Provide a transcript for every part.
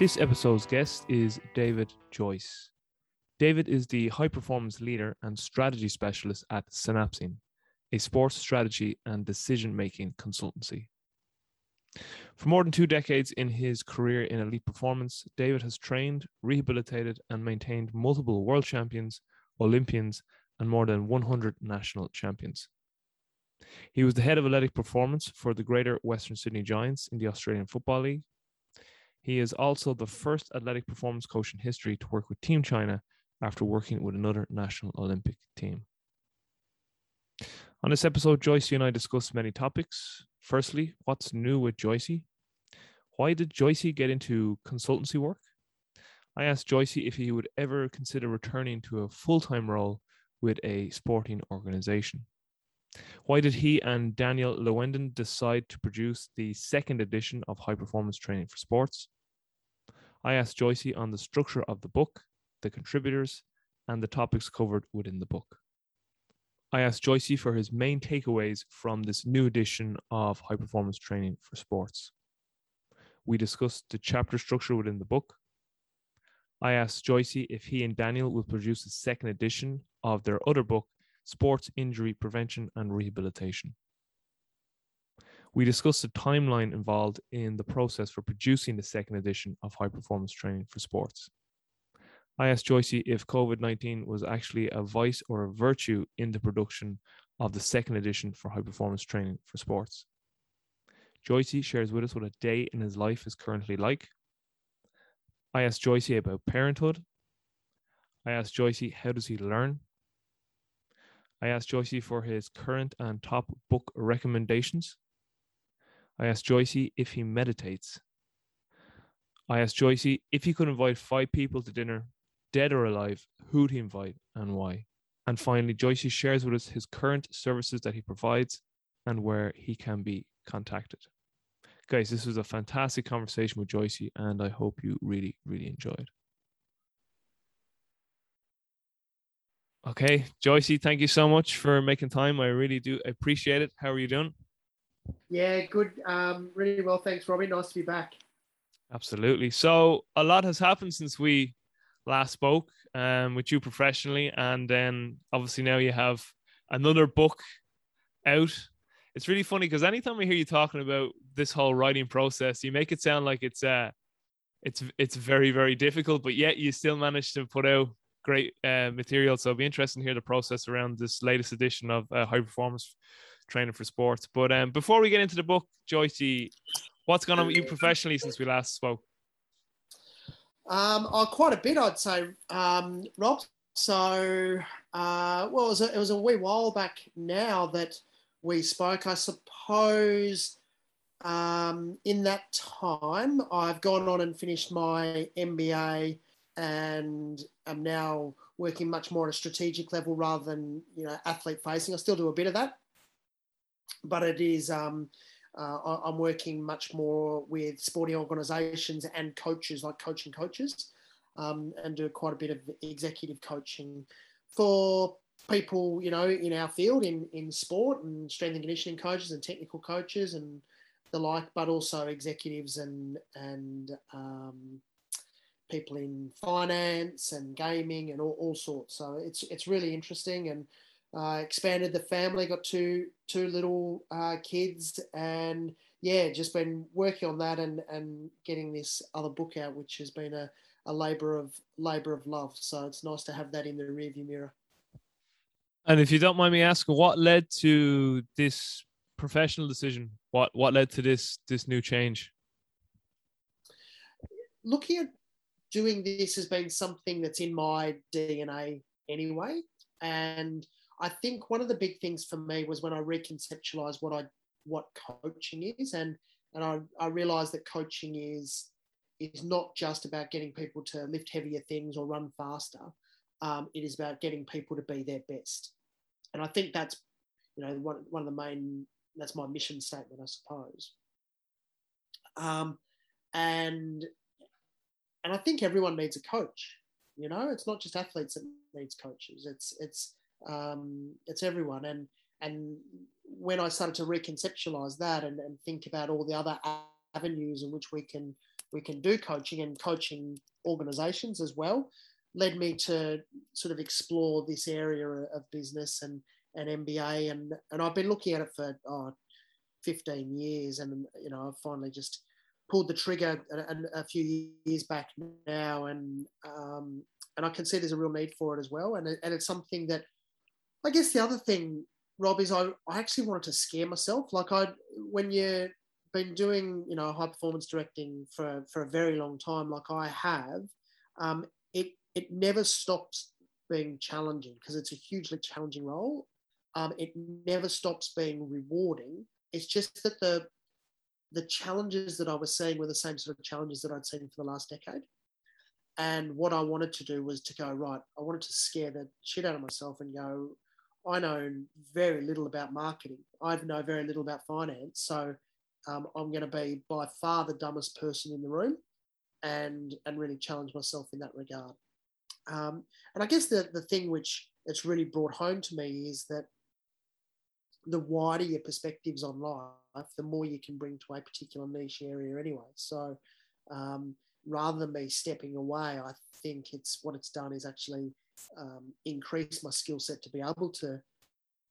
This episode's guest is David Joyce. David is the high performance leader and strategy specialist at Synapsine, a sports strategy and decision making consultancy. For more than two decades in his career in elite performance, David has trained, rehabilitated, and maintained multiple world champions, Olympians, and more than 100 national champions. He was the head of athletic performance for the Greater Western Sydney Giants in the Australian Football League. He is also the first athletic performance coach in history to work with Team China after working with another national Olympic team. On this episode, Joycey and I discuss many topics. Firstly, what's new with Joycey? Why did Joycey get into consultancy work? I asked Joycey if he would ever consider returning to a full time role with a sporting organization. Why did he and Daniel Lewindon decide to produce the second edition of High Performance Training for Sports? I asked Joycey on the structure of the book, the contributors, and the topics covered within the book. I asked Joycey for his main takeaways from this new edition of High Performance Training for Sports. We discussed the chapter structure within the book. I asked Joycey if he and Daniel will produce a second edition of their other book, Sports Injury Prevention and Rehabilitation. We discussed the timeline involved in the process for producing the second edition of High Performance Training for Sports. I asked Joycey if COVID 19 was actually a vice or a virtue in the production of the second edition for High Performance Training for Sports. Joycey shares with us what a day in his life is currently like. I asked Joycey about parenthood. I asked Joycey how does he learn. I asked Joycey for his current and top book recommendations. I asked Joycey if he meditates. I asked Joycey if he could invite five people to dinner, dead or alive, who'd he invite and why? And finally, Joycey shares with us his current services that he provides and where he can be contacted. Guys, this was a fantastic conversation with Joycey, and I hope you really, really enjoyed. Okay, Joycey, thank you so much for making time. I really do appreciate it. How are you doing? Yeah, good. Um, really well, thanks, Robbie. Nice to be back. Absolutely. So a lot has happened since we last spoke um, with you professionally, and then obviously now you have another book out. It's really funny because anytime I hear you talking about this whole writing process, you make it sound like it's uh it's it's very very difficult, but yet you still manage to put out great uh, material. So it'll be interesting to hear the process around this latest edition of uh, High Performance Training for Sports. But um, before we get into the book, Joycey, what's gone on with you professionally since we last spoke? Um, oh, quite a bit, I'd say, um, Rob. So, uh, well, it was, a, it was a wee while back now that we spoke. I suppose um, in that time, I've gone on and finished my MBA and am now working much more at a strategic level rather than you know athlete facing. I still do a bit of that, but it is um, uh, I'm working much more with sporting organisations and coaches, like coaching coaches, um, and do quite a bit of executive coaching for people you know in our field in in sport and strength and conditioning coaches and technical coaches and the like, but also executives and and um, people in finance and gaming and all, all sorts. So it's it's really interesting and uh, expanded the family. Got two two little uh, kids and yeah, just been working on that and and getting this other book out, which has been a, a labor of labor of love. So it's nice to have that in the rearview mirror. And if you don't mind me asking, what led to this professional decision? What what led to this this new change? Looking at doing this has been something that's in my DNA anyway. And I think one of the big things for me was when I reconceptualized what I what coaching is and and I, I realized that coaching is is not just about getting people to lift heavier things or run faster. Um, it is about getting people to be their best. And I think that's you know one, one of the main that's my mission statement, I suppose. Um, and and I think everyone needs a coach. You know, it's not just athletes that needs coaches. It's it's um, it's everyone. And and when I started to reconceptualize that and, and think about all the other avenues in which we can we can do coaching and coaching organizations as well led me to sort of explore this area of business and, and MBA. And, and I've been looking at it for oh, 15 years. And, you know, I've finally just pulled the trigger a, a few years back now. And, um, and I can see there's a real need for it as well. And, and it's something that I guess the other thing, Rob, is I, I actually wanted to scare myself. Like I, when you've been doing, you know, high performance directing for, for a very long time, like I have, um, it it never stops being challenging because it's a hugely challenging role. Um, it never stops being rewarding. It's just that the the challenges that I was seeing were the same sort of challenges that I'd seen for the last decade. And what I wanted to do was to go right. I wanted to scare the shit out of myself and go. I know very little about marketing. I know very little about finance. So um, I'm going to be by far the dumbest person in the room, and and really challenge myself in that regard. Um, and I guess the, the thing which it's really brought home to me is that the wider your perspectives on life, the more you can bring to a particular niche area anyway. So um, rather than me stepping away, I think it's what it's done is actually um, my skill set to be able to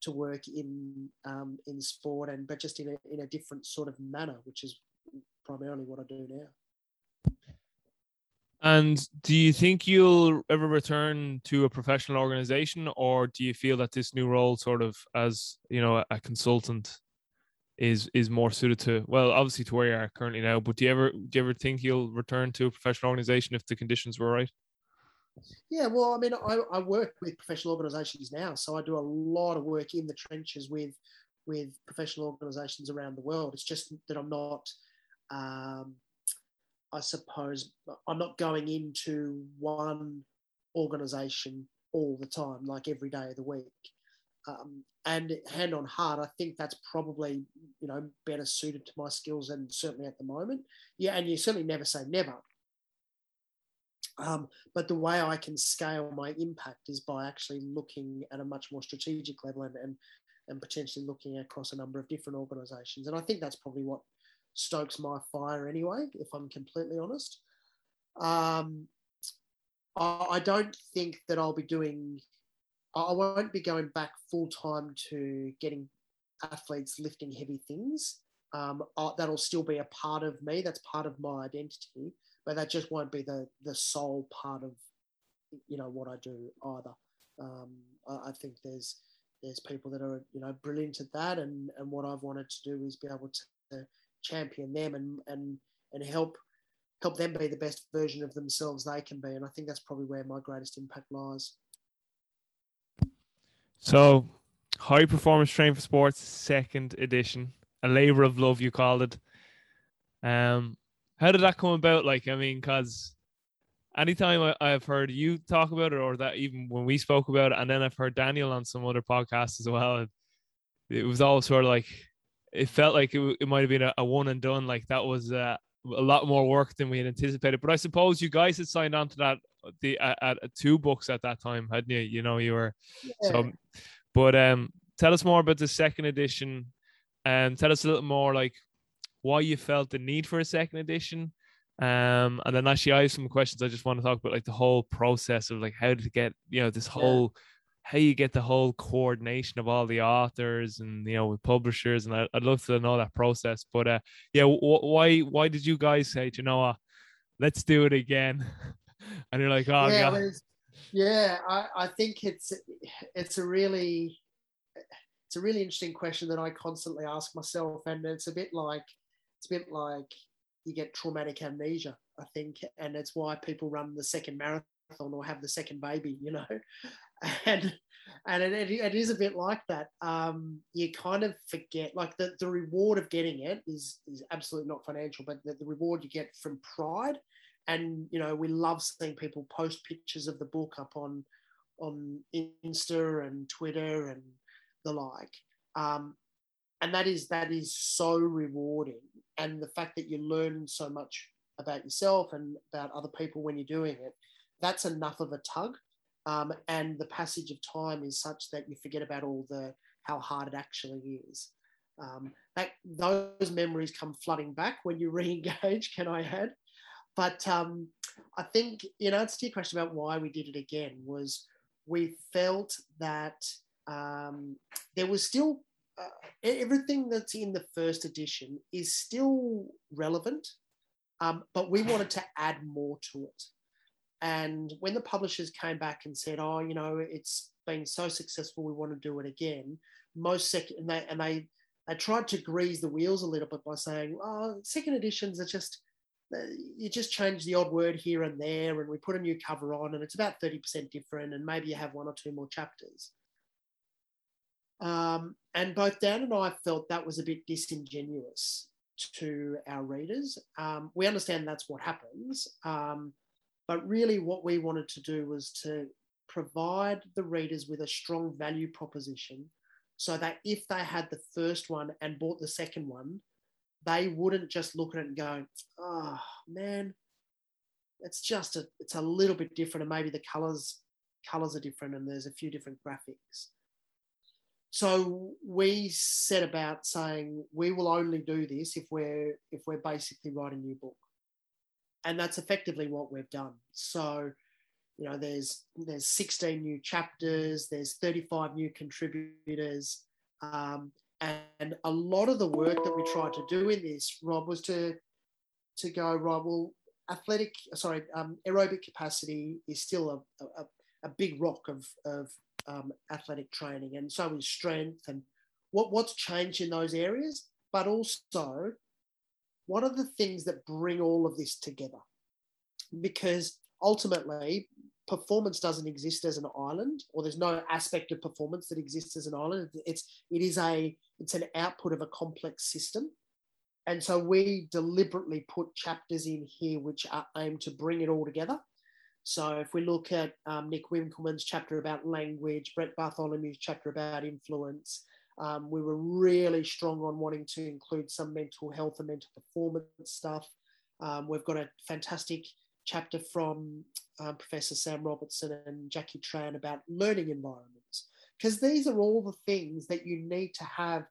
to work in um, in sport and but just in a, in a different sort of manner, which is primarily what I do now. And do you think you'll ever return to a professional organization, or do you feel that this new role, sort of as you know, a consultant, is is more suited to well, obviously to where you are currently now? But do you ever do you ever think you'll return to a professional organization if the conditions were right? Yeah, well, I mean, I, I work with professional organisations now, so I do a lot of work in the trenches with with professional organisations around the world. It's just that I'm not. Um, I suppose I'm not going into one organization all the time, like every day of the week. Um, and hand on heart, I think that's probably you know better suited to my skills and certainly at the moment. Yeah, and you certainly never say never. Um, but the way I can scale my impact is by actually looking at a much more strategic level and, and, and potentially looking across a number of different organisations. And I think that's probably what stokes my fire anyway, if I'm completely honest. Um, I don't think that I'll be doing, I won't be going back full time to getting athletes lifting heavy things. Um, that'll still be a part of me. That's part of my identity, but that just won't be the the sole part of you know what I do either. Um, I, I, think there's there's people that are you know brilliant at that, and and what I've wanted to do is be able to champion them and and and help help them be the best version of themselves they can be. And I think that's probably where my greatest impact lies. So, High Performance Training for Sports, second edition, a labor of love, you called it. Um, how did that come about? Like, I mean, because anytime I, have heard you talk about it, or that even when we spoke about it, and then I've heard Daniel on some other podcasts as well, it was all sort of like it felt like it, it might have been a, a, one and done. Like that was uh, a lot more work than we had anticipated. But I suppose you guys had signed on to that the at, at two books at that time, hadn't you? You know, you were yeah. so. But um, tell us more about the second edition, and tell us a little more like why you felt the need for a second edition. Um, and then actually, I have some questions. I just want to talk about like the whole process of like how to get you know this whole how you get the whole coordination of all the authors and you know with publishers and I, would love to know that process but uh yeah w- why why did you guys say you know what? Let's do it again. And you're like oh yeah God. yeah I, I think it's it's a really it's a really interesting question that I constantly ask myself and it's a bit like it's a bit like you get traumatic amnesia I think and it's why people run the second marathon or have the second baby, you know, and and it, it is a bit like that. Um, you kind of forget, like the, the reward of getting it is is absolutely not financial, but the, the reward you get from pride, and you know we love seeing people post pictures of the book up on on Insta and Twitter and the like. Um, and that is that is so rewarding, and the fact that you learn so much about yourself and about other people when you're doing it that's enough of a tug. Um, and the passage of time is such that you forget about all the how hard it actually is. Um, that those memories come flooding back when you re-engage. Can I add? but um, I think in answer to your question about why we did it again was we felt that um, there was still uh, everything that's in the first edition is still relevant, um, but we wanted to add more to it. And when the publishers came back and said, "Oh, you know, it's been so successful, we want to do it again," most second and they and they they tried to grease the wheels a little bit by saying, "Oh, second editions are just." Uh, you just change the odd word here and there, and we put a new cover on, and it's about 30% different, and maybe you have one or two more chapters. Um, and both Dan and I felt that was a bit disingenuous to our readers. Um, we understand that's what happens, um, but really what we wanted to do was to provide the readers with a strong value proposition so that if they had the first one and bought the second one, they wouldn't just look at it and go, oh man, it's just a, it's a little bit different and maybe the colors colors are different and there's a few different graphics. So we set about saying we will only do this if we're if we're basically writing a new book and that's effectively what we've done. So you know there's there's 16 new chapters there's 35 new contributors um, and a lot of the work that we tried to do in this rob was to to go right well athletic sorry um, aerobic capacity is still a, a, a big rock of, of um, athletic training, and so is strength and what, what's changed in those areas, but also what are the things that bring all of this together? Because ultimately, performance doesn't exist as an island, or there's no aspect of performance that exists as an island. It's it is a it's an output of a complex system. And so we deliberately put chapters in here which are aimed to bring it all together so if we look at um, Nick Winkelman's chapter about language, Brett Bartholomew's chapter about influence, um, we were really strong on wanting to include some mental health and mental performance stuff. Um, we've got a fantastic chapter from um, Professor Sam Robertson and Jackie Tran about learning environments, because these are all the things that you need to have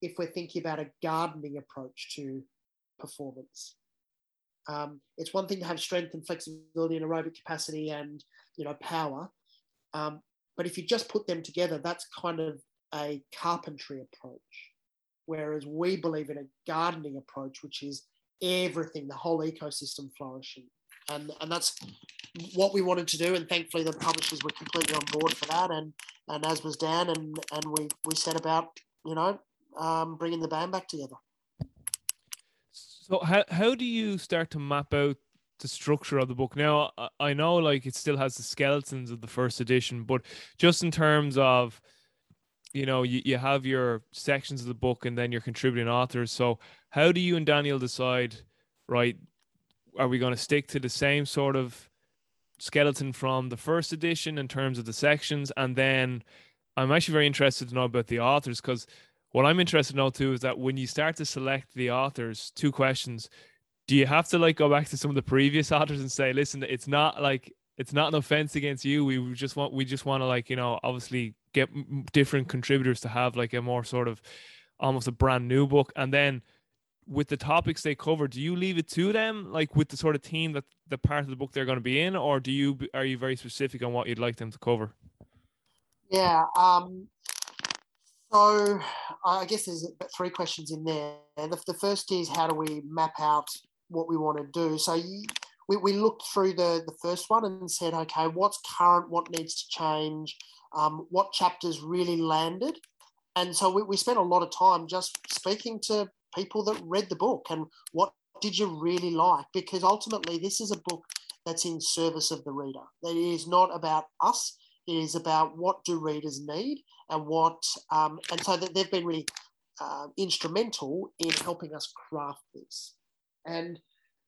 if we're thinking about a gardening approach to performance. Um, it's one thing to have strength and flexibility and aerobic capacity and you know power, um, but if you just put them together, that's kind of a carpentry approach. Whereas we believe in a gardening approach, which is everything, the whole ecosystem flourishing, and and that's what we wanted to do. And thankfully, the publishers were completely on board for that, and and as was Dan, and and we we set about you know um, bringing the band back together. So how how do you start to map out the structure of the book? Now I know like it still has the skeletons of the first edition, but just in terms of you know you, you have your sections of the book and then your contributing authors. So how do you and Daniel decide, right? Are we going to stick to the same sort of skeleton from the first edition in terms of the sections, and then I'm actually very interested to know about the authors because what I'm interested to know too is that when you start to select the authors, two questions. Do you have to like go back to some of the previous authors and say, listen, it's not like it's not an offense against you. We just want we just want to like you know obviously get different contributors to have like a more sort of almost a brand new book, and then with the topics they cover, do you leave it to them like with the sort of team that the part of the book they're going to be in, or do you are you very specific on what you'd like them to cover? Yeah, um, so I guess there's three questions in there. The, the first is how do we map out what we want to do? So you, we, we looked through the, the first one and said, okay, what's current, what needs to change, um, what chapters really landed. And so we, we spent a lot of time just speaking to people that read the book and what did you really like? Because ultimately, this is a book that's in service of the reader. It is not about us. It is about what do readers need and what, um, and so that they've been really uh, instrumental in helping us craft this. And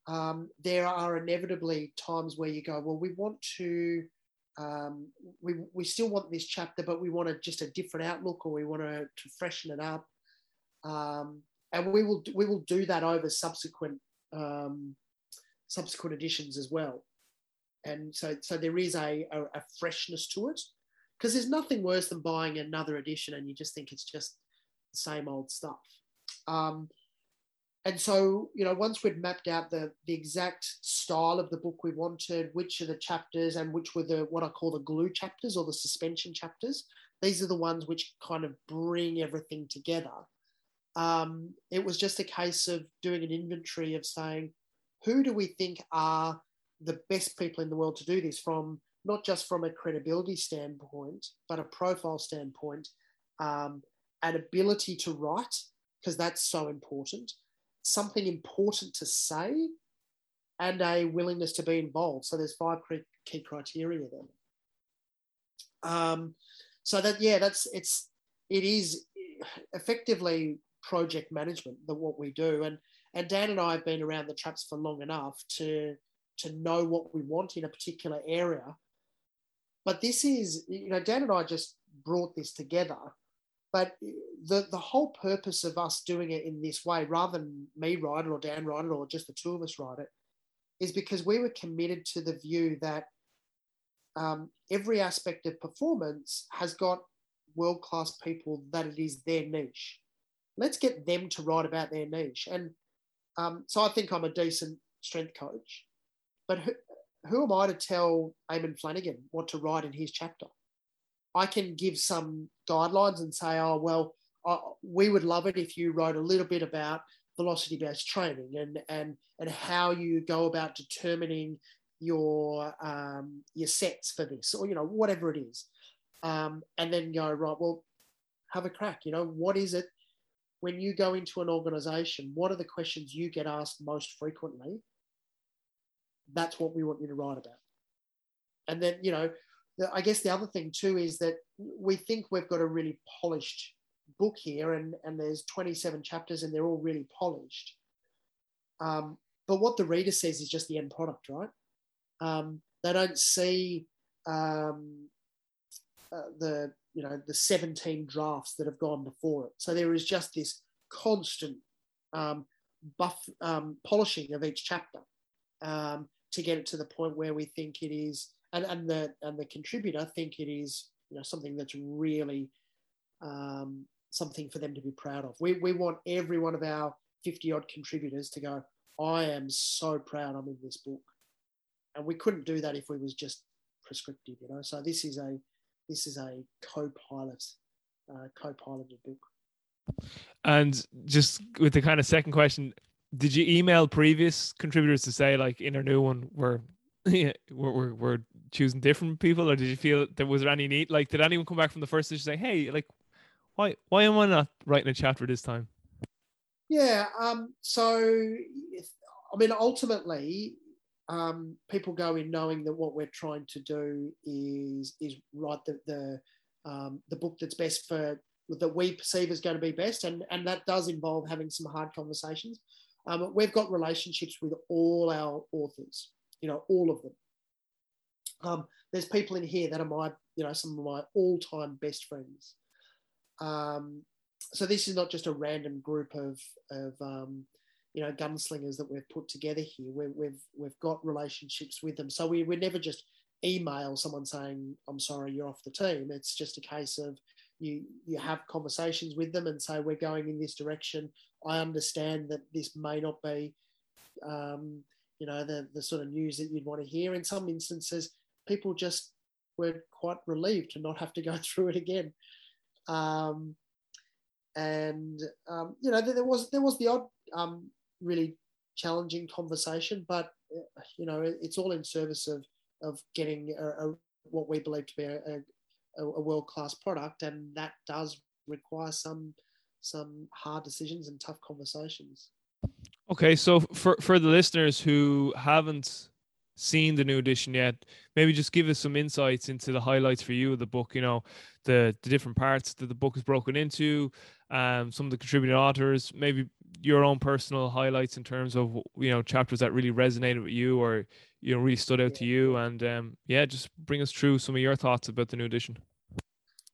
um, there are inevitably times where you go, well, we want to, um, we, we still want this chapter, but we want a, just a different outlook or we want to, to freshen it up. Um, and we will, we will do that over subsequent, um, subsequent editions as well. And so, so there is a, a, a freshness to it because there's nothing worse than buying another edition and you just think it's just the same old stuff. Um, and so, you know, once we'd mapped out the, the exact style of the book we wanted, which are the chapters and which were the what I call the glue chapters or the suspension chapters, these are the ones which kind of bring everything together. Um, it was just a case of doing an inventory of saying, who do we think are the best people in the world to do this from not just from a credibility standpoint, but a profile standpoint, um, an ability to write, because that's so important, something important to say and a willingness to be involved. So there's five key criteria there. Um, so that yeah, that's it's it is effectively project management that what we do, and and Dan and I have been around the traps for long enough to to know what we want in a particular area. But this is you know Dan and I just brought this together but the, the whole purpose of us doing it in this way, rather than me write it or Dan write it or just the two of us write it, is because we were committed to the view that um, every aspect of performance has got world class people that it is their niche. Let's get them to write about their niche. And um, so I think I'm a decent strength coach, but who, who am I to tell Eamonn Flanagan what to write in his chapter? I can give some guidelines and say, oh, well, I, we would love it if you wrote a little bit about velocity based training and, and, and how you go about determining your, um, your sets for this or, you know, whatever it is. Um, and then go, right, well, have a crack. You know, what is it when you go into an organization? What are the questions you get asked most frequently? That's what we want you to write about. And then, you know, I guess the other thing too is that we think we've got a really polished book here, and, and there's 27 chapters, and they're all really polished. Um, but what the reader sees is just the end product, right? Um, they don't see um, uh, the you know the 17 drafts that have gone before it. So there is just this constant um, buff um, polishing of each chapter um, to get it to the point where we think it is and, and the and the contributor think it is you know something that's really um, something for them to be proud of. We, we want every one of our 50 odd contributors to go, I am so proud I'm in this book. And we couldn't do that if we was just prescriptive, you know. So this is a this is a co-pilot, uh, co-piloted book. And just with the kind of second question, did you email previous contributors to say like in our new one we're yeah, we're, we're, we're choosing different people, or did you feel there was there any need? Like, did anyone come back from the first issue say, "Hey, like, why why am I not writing a chapter this time?" Yeah. Um. So, I mean, ultimately, um, people go in knowing that what we're trying to do is is write the the um, the book that's best for that we perceive as going to be best, and and that does involve having some hard conversations. Um, we've got relationships with all our authors you know, all of them. Um, there's people in here that are my, you know, some of my all-time best friends. Um, so this is not just a random group of, of um, you know, gunslingers that we've put together here. we have we've, we've got relationships with them. So we, we never just email someone saying, I'm sorry, you're off the team. It's just a case of you, you have conversations with them and say, we're going in this direction. I understand that this may not be, um, you know, the, the sort of news that you'd want to hear. In some instances, people just were quite relieved to not have to go through it again. Um, and um, you know, there was there was the odd um, really challenging conversation, but you know, it's all in service of of getting a, a, what we believe to be a, a world class product, and that does require some some hard decisions and tough conversations. Okay, so for for the listeners who haven't seen the new edition yet, maybe just give us some insights into the highlights for you of the book. You know, the the different parts that the book is broken into, um, some of the contributing authors, maybe your own personal highlights in terms of you know chapters that really resonated with you or you know really stood out to you, and um, yeah, just bring us through some of your thoughts about the new edition.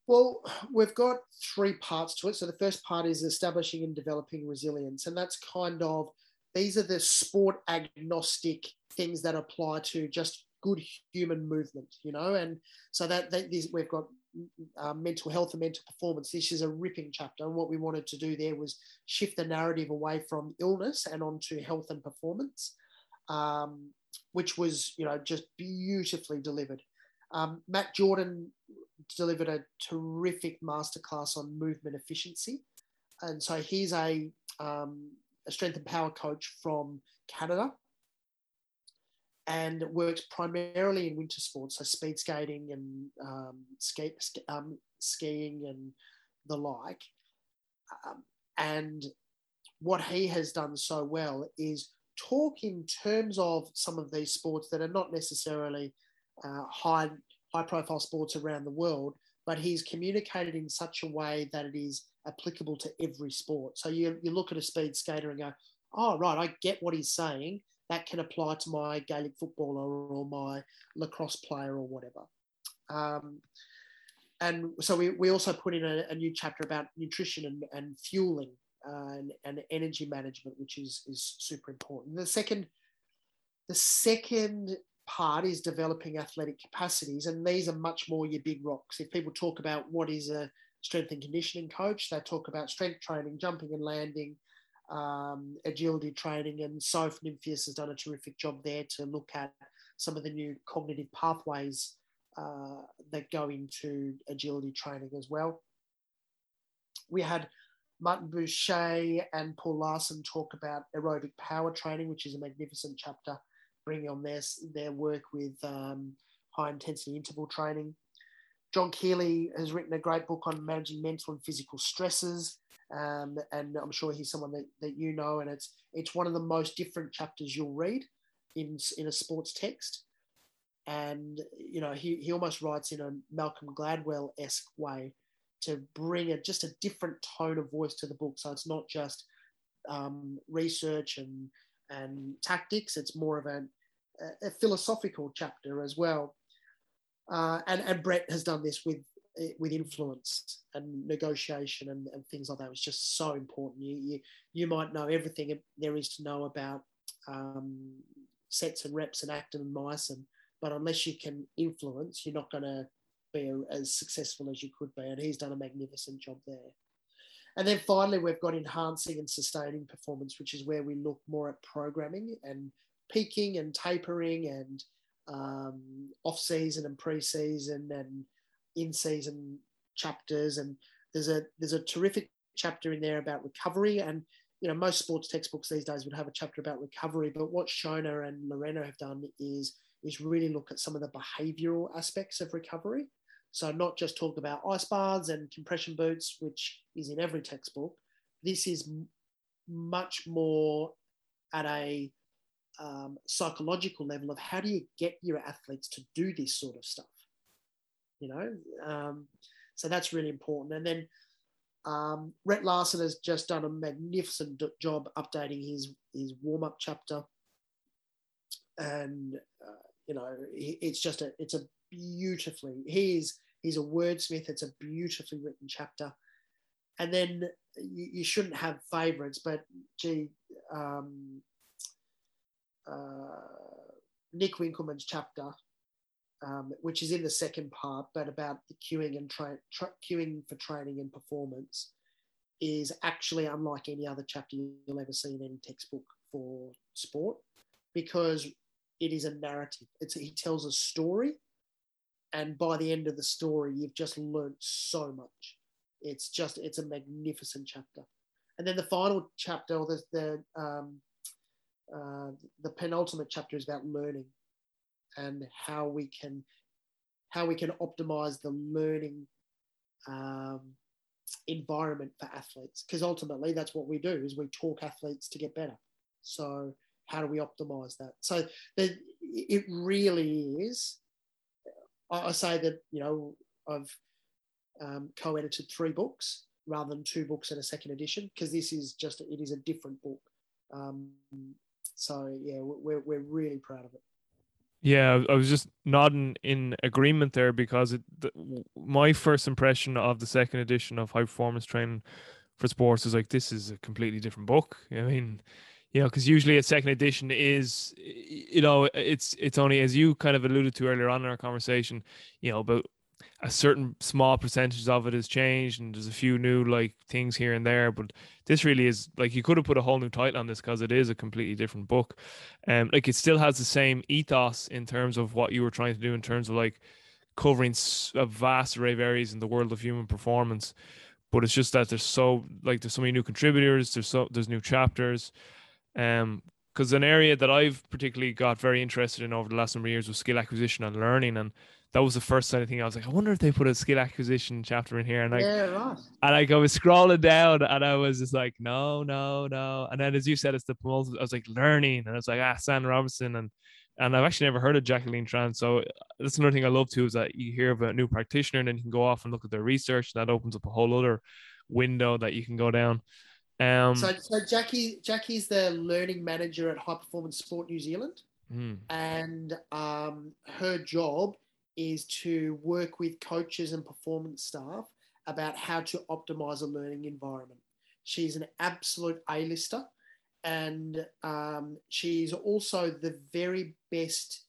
Well, we've got three parts to it. So the first part is establishing and developing resilience, and that's kind of these are the sport agnostic things that apply to just good human movement, you know, and so that, that this, we've got uh, mental health and mental performance. This is a ripping chapter, and what we wanted to do there was shift the narrative away from illness and onto health and performance, um, which was you know just beautifully delivered. Um, Matt Jordan delivered a terrific masterclass on movement efficiency, and so he's a, um, a strength and power coach from Canada and works primarily in winter sports, so speed skating and um, ski, um, skiing and the like. Um, and what he has done so well is talk in terms of some of these sports that are not necessarily uh, high high profile sports around the world, but he's communicated in such a way that it is applicable to every sport. So you, you look at a speed skater and go, oh, right, I get what he's saying that can apply to my Gaelic footballer or my lacrosse player or whatever. Um, and so we, we also put in a, a new chapter about nutrition and, and fueling uh, and, and, energy management, which is, is super important. The second, the second part is developing athletic capacities, and these are much more your big rocks. If people talk about what is a strength and conditioning coach, they talk about strength training, jumping and landing, um, agility training, and Soph Nimphius has done a terrific job there to look at some of the new cognitive pathways uh, that go into agility training as well. We had Martin Buchheit and Paul Laursen talk about aerobic power training, which is a magnificent chapter, bringing on their, their work with um, high intensity interval training. John Kiely has written a great book on managing mental and physical stresses. Um, and I'm sure he's someone that, that you know, and it's it's one of the most different chapters you'll read in in a sports text. And you know, he, he almost writes in a Malcolm Gladwell esque way to bring a just a different tone of voice to the book. So it's not just um, research and and tactics; it's more of a, a philosophical chapter as well. Uh, and, and Brett has done this with with influence and negotiation and, and things like that It's just so important. You, you, you might know everything there is to know about um, sets and reps and actin and myosin, but unless you can influence, you're not going to be as successful as you could be. And he's done a magnificent job there. And then finally, we've got enhancing and sustaining performance, which is where we look more at programming and peaking and tapering and um, off season and pre season and in season chapters, and there's a there's a terrific chapter in there about recovery. And you know, most sports textbooks these days would have a chapter about recovery, but what Shona and Lorena have done is is really look at some of the behavioural aspects of recovery. So not just talk about ice baths and compression boots, which is in every textbook. This is much more at a um, psychological level of how do you get your athletes to do this sort of stuff you know. Um, so that's really important. And then um, Rhett Larson has just done a magnificent job updating his his warm up chapter, and uh, you know it's just a it's a beautifully he's he's a wordsmith. It's a beautifully written chapter, and then you, you shouldn't have favourites, but gee. Um, uh, Nick Winkelman's chapter um, which is in the second part, but about the cueing and tra- tra- cueing for training and performance, is actually unlike any other chapter you'll ever see in any textbook for sport, because it is a narrative. It's he tells a story, and by the end of the story, you've just learnt so much. It's just it's a magnificent chapter, and then the final chapter, or the the um, uh, the penultimate chapter is about learning and how we can how we can optimize the learning um, environment for athletes. Because ultimately that's what we do is we talk athletes to get better. So how do we optimize that? So the, it really is I, say that you know i've um, co-edited three books rather than two books in a second edition because this is just it is a different book. Um, so yeah we're, we're really proud of it yeah, I was just nodding in agreement there because it, the, my first impression of the second edition of High Performance Training for Sports is like this is a completely different book. I mean, you know, because usually a second edition is, you know, it's it's only as you kind of alluded to earlier on in our conversation, you know, about a certain small percentage of it has changed and there's a few new like things here and there but this really is like you could have put a whole new title on this because it is a completely different book. And um, like it still has the same ethos in terms of what you were trying to do in terms of like covering a vast array of areas in the world of human performance but it's just that there's so like there's so many new contributors there's so there's new chapters um because an area that I've particularly got very interested in over the last number of years was skill acquisition and learning and that was the first kind of thing I was like, I wonder if they put a skill acquisition chapter in here. And like, yeah, right. And like I was scrolling down and I was just like, no, no, no. And then as you said, it's the I was like learning. And I was like, ah, Sam Robinson. And and I've actually never heard of Jacqueline Tran. So that's another thing I love too is that you hear of a new practitioner and then you can go off and look at their research. And that opens up a whole other window that you can go down. Um, so, so Jackie Jackie's the learning manager at High Performance Sport New Zealand, mm. and um, her job is to work with coaches and performance staff about how to optimize a learning environment. She's an absolute A-lister, and um, she's also the very best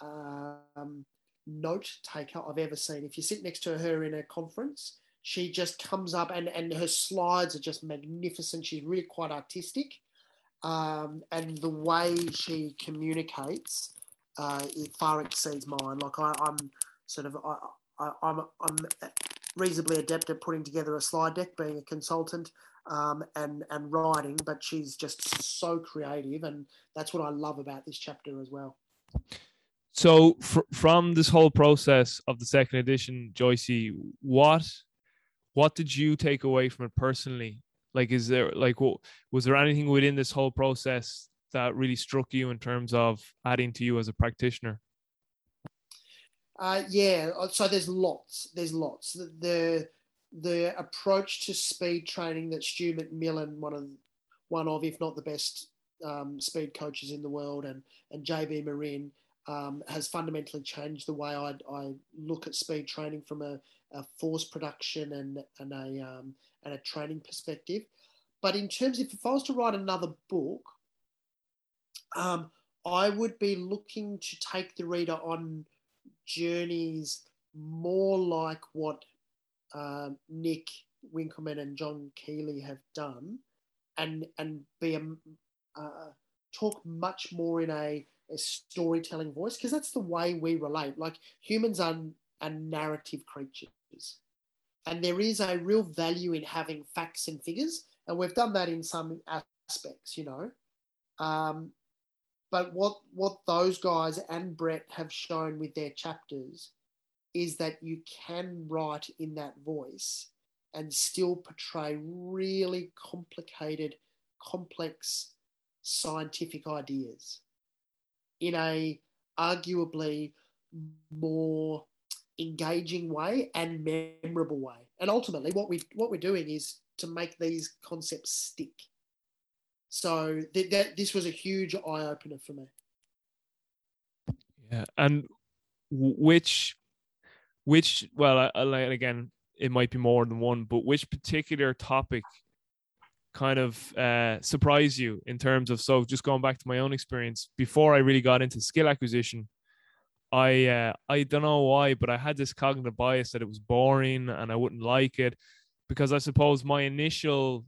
um, note taker I've ever seen. If you sit next to her in a conference, she just comes up and, and her slides are just magnificent. She's really quite artistic. Um, and the way she communicates uh, it far exceeds mine. Like I, am sort of I, I, I'm I'm reasonably adept at putting together a slide deck, being a consultant um, and and writing, but she's just so creative, and that's what I love about this chapter as well. So, fr- from this whole process of the second edition, Joycey, what what did you take away from it personally? Like, is there like was there anything within this whole process that really struck you in terms of adding to you as a practitioner? Uh, yeah, uh, so there's lots. There's lots. The, the, the approach to speed training that Stu McMillan, one of one of if not the best um, speed coaches in the world, and and JB Morin um, has fundamentally changed the way I, I look at speed training from a, a force production and and a um, and a training perspective. But in terms if I was to write another book, um, I would be looking to take the reader on journeys more like what uh, Nick Winkelman and John Kiely have done, and and be a, uh, talk much more in a, a storytelling voice because that's the way we relate. Like humans are, are narrative creatures, and there is a real value in having facts and figures, and we've done that in some aspects, you know. Um, but what what those guys and Brett have shown with their chapters is that you can write in that voice and still portray really complicated, complex scientific ideas in a arguably more engaging way and memorable way. And ultimately what we what we're doing is to make these concepts stick. So th- that this was a huge eye opener for me. Yeah, and which, which well, I, I, again, it might be more than one, but which particular topic kind of uh, surprised you in terms of so just going back to my own experience before I really got into skill acquisition. I uh, I don't know why, but I had this cognitive bias that it was boring and I wouldn't like it because I suppose my initial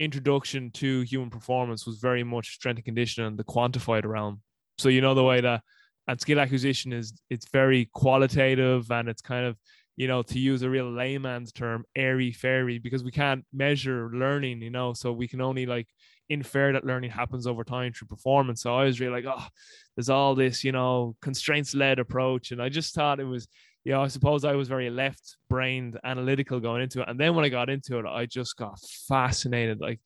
introduction to human performance was very much strength and conditioning and the quantified realm. So you know the way that and skill acquisition is it's very qualitative and it's kind of you know to use a real layman's term airy fairy because we can't measure learning you know? So we can only like infer that learning happens over time through performance. So i was really like oh there's all this you know constraints led approach. And i just thought it was you know, I suppose I was very left brained analytical going into it. And then when I got into it, I just got fascinated. Like,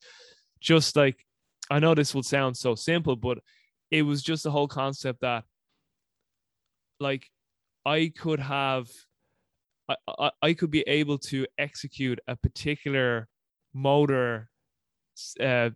just like, I know this will sound so simple, but it was just the whole concept that, like, I could have, I, I, I could be able to execute a particular motor, uh,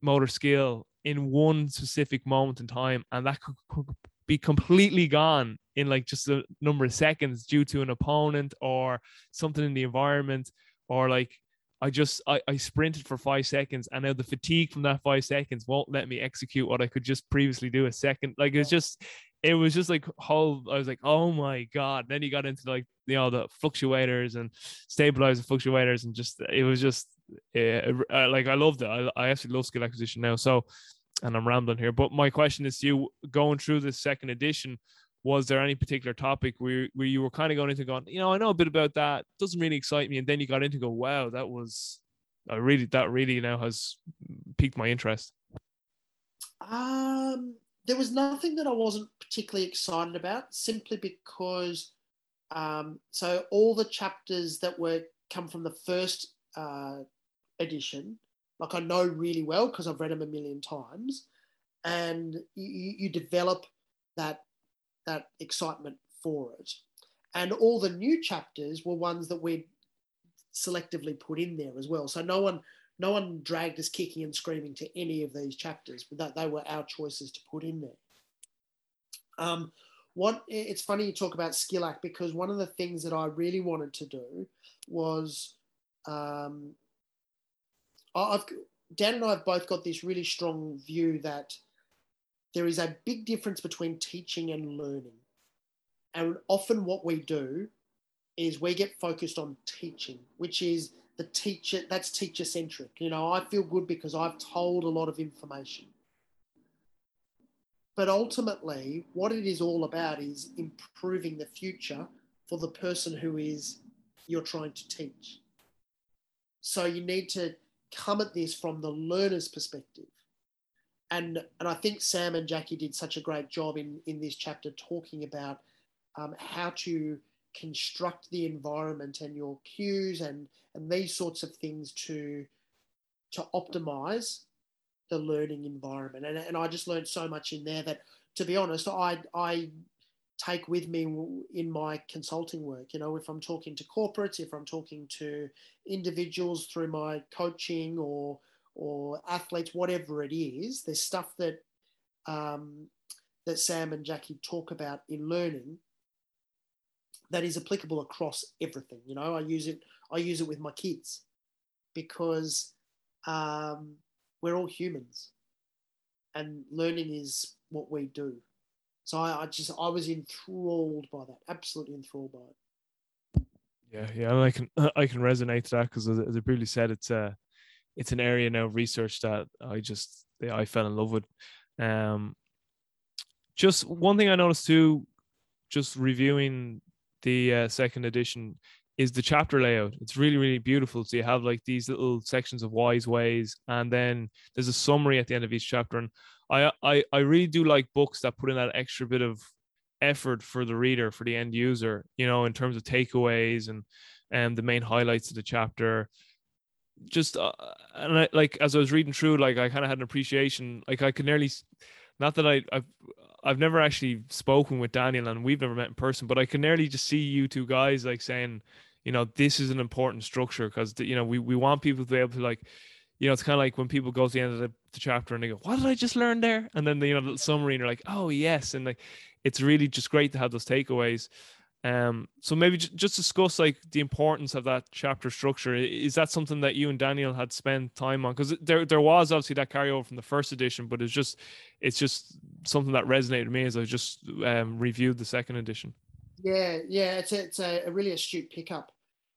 motor skill in one specific moment in time, and that could, could be completely gone in like just a number of seconds due to an opponent or something in the environment or like I just I, I sprinted for five seconds, and now the fatigue from that five seconds won't let me execute what I could just previously do a second. Like it's just it was just like whole I was like, oh my god. Then you got into like you know the fluctuators and stabilizer fluctuators and just it was just yeah, uh, like I loved it. I, I actually love skill acquisition now. So and I'm rambling here, but my question is to you going through this second edition, was there any particular topic where, where you were kind of going into going, you know, I know a bit about that, doesn't really excite me, and then you got into go, wow, that was I really that really now has piqued my interest. Um there was nothing that I wasn't particularly excited about, simply because um, so all the chapters that were come from the first uh, edition, like I know really well because I've read them a million times, and you, you develop that that excitement for it. And all the new chapters were ones that we selectively put in there as well. So no one no one dragged us kicking and screaming to any of these chapters, but that they were our choices to put in there. Um, what it's funny you talk about Skillac because one of the things that I really wanted to do was um, I've Dan and I have both got this really strong view that there is a big difference between teaching and learning. And often what we do is we get focused on teaching, which is the teacher, that's teacher centric. You know, I feel good because I've told a lot of information. But ultimately, what it is all about is improving the future for the person who is you're trying to teach. So you need to come at this from the learner's perspective. And, and I think Sam and Jackie did such a great job in, in this chapter talking about um, how to construct the environment and your cues and, and these sorts of things to, to optimize the learning environment. And, and I just learned so much in there that, to be honest, I, I take with me in my consulting work. You know, if I'm talking to corporates, if I'm talking to individuals through my coaching or or athletes, whatever it is, there's stuff that um, that Sam and Jackie talk about in learning that is applicable across everything. You know, I use it. I use it with my kids because um, we're all humans, and learning is what we do. So I, I just I was enthralled by that, absolutely enthralled by it. Yeah, yeah, I can I can resonate to that because as, as I briefly said, it's a it's an area now of research that I just I fell in love with. Um, just one thing I noticed too, just reviewing the uh, second edition is the chapter layout. It's really, really beautiful. So you have like these little sections of wise ways, and then there's a summary at the end of each chapter. And I, I, I really do like books that put in that extra bit of effort for the reader, for the end user, you know, in terms of takeaways and and the main highlights of the chapter. Just uh, and I, like as I was reading through, like I kind of had an appreciation. Like I could nearly, not that I I've I've never actually spoken with Daniel and we've never met in person, but I can nearly just see you two guys like saying, you know, this is an important structure because you know we we want people to be able to like, you know, it's kind of like when people go to the end of the, the, chapter and they go, "What did I just learn there?" And then the you know the summary and they're like, "Oh yes," and like it's really just great to have those takeaways. Um, so maybe j- just discuss like the importance of that chapter structure. Is that something that you and Daniel had spent time on? Because there there was obviously that carryover from the first edition, but it's just it's just something that resonated with me as I just um, reviewed the second edition. Yeah, yeah, it's a, it's a, a really astute pickup,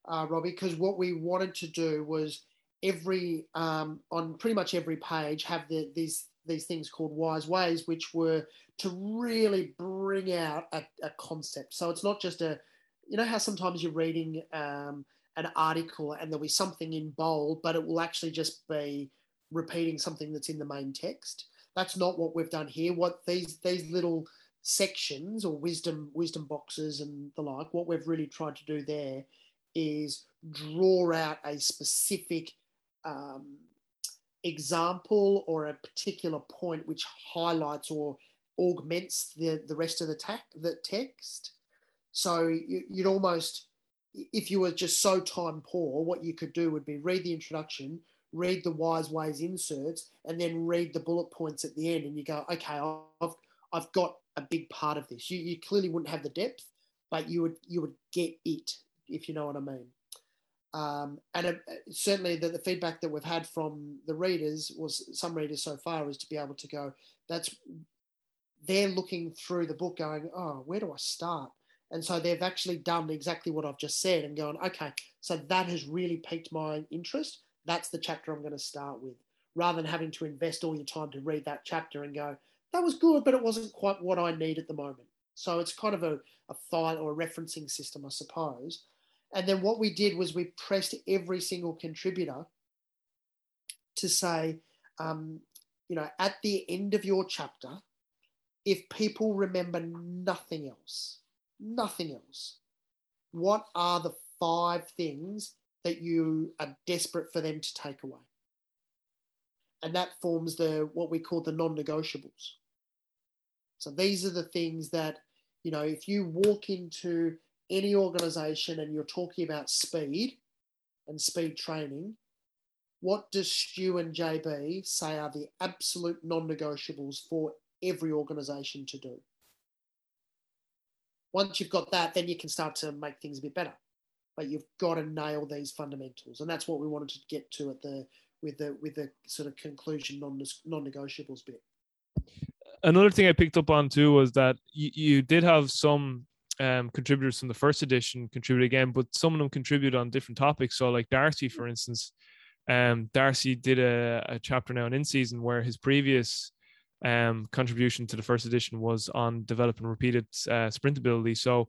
uh, Robbie, because what we wanted to do was every um, on pretty much every page have the, these these things called wise ways, which were to really bring out a, a concept. So it's not just a, you know, how sometimes you're reading um, an article and there'll be something in bold, but it will actually just be repeating something that's in the main text. That's not what we've done here. What these these little sections or wisdom wisdom boxes and the like, what we've really tried to do there is draw out a specific um, example or a particular point which highlights or augments the, the rest of the, ta- the text. So you, you'd almost, if you were just so time poor, what you could do would be read the introduction, read the wise ways inserts, and then read the bullet points at the end, and you go, okay, I've I've got a big part of this. You, you clearly wouldn't have the depth, but you would you would get it if you know what I mean. Um, and it, certainly the, the feedback that we've had from the readers was some readers so far is to be able to go that's they're looking through the book going oh where do i start? And so they've actually done exactly what i've just said and going okay so that has really piqued my interest. That's the chapter i'm going to start with. Rather than having to invest all your time to read that chapter and go that was good but it wasn't quite what i need at the moment. So it's kind of a, a file or a referencing system i suppose and then what we did was we pressed every single contributor to say, um, you know, at the end of your chapter, if people remember nothing else, nothing else, what are the five things that you are desperate for them to take away? And that forms the what we call the non-negotiables. So these are the things that, you know, if you walk into any organization and you're talking about speed and speed training, what does Stu and JB say are the absolute non negotiables for every organization to do? Once you've got that, then you can start to make things a bit better. But you've got to nail these fundamentals, and that's what we wanted to get to at the with the with the sort of conclusion non negotiables bit. Another thing I picked up on too was that you, you did have some um, contributors from the first edition contribute again, but some of them contribute on different topics. So, like Darcy, for instance, um, Darcy did a, a chapter now in season where his previous um, contribution to the first edition was on developing repeated uh, sprint ability. So,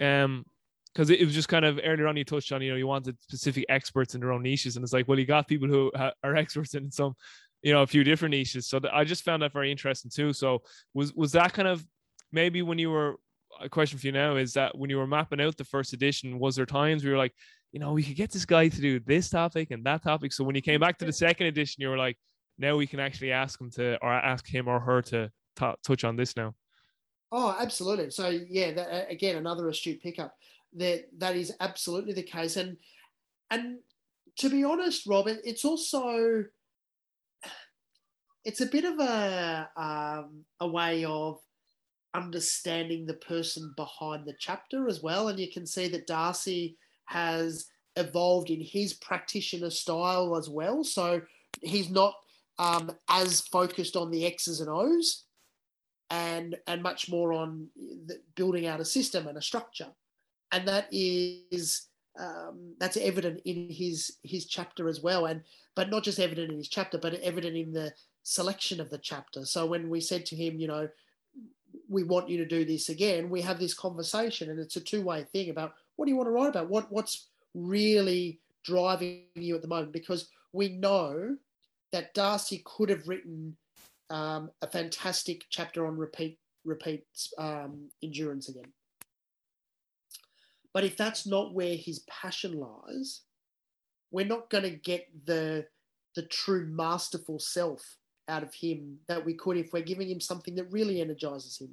um, because it, was just kind of earlier on you touched on, you know, you wanted specific experts in their own niches, and it's like, well, you got people who are experts in some, you know, a few different niches. So I just found that very interesting too. So was was that kind of maybe when you were a question for you now is that when you were mapping out the first edition, was there times where you were like, you know, we could get this guy to do this topic and that topic. So when you came back to the second edition, you were like, now we can actually ask him to, or ask him or her to t- touch on this now. Oh, absolutely. So yeah, that, again, another astute pickup. That that is absolutely the case, and and to be honest, Robin, it's also it's a bit of a um, a way of understanding the person behind the chapter as well. And you can see that Darcy has evolved in his practitioner style as well. So he's not um, as focused on the X's and O's and, and much more on building out a system and a structure. And that is um, that's evident in his his chapter as well, and but not just evident in his chapter, but evident in the selection of the chapter. So when we said to him, you know, we want you to do this again, we have this conversation and it's a two-way thing about what do you want to write about? What what's really driving you at the moment? Because we know that Darcy could have written um, a fantastic chapter on repeat repeat um, endurance again. But if that's not where his passion lies, we're not going to get the the true masterful self out of him that we could if we're giving him something that really energizes him.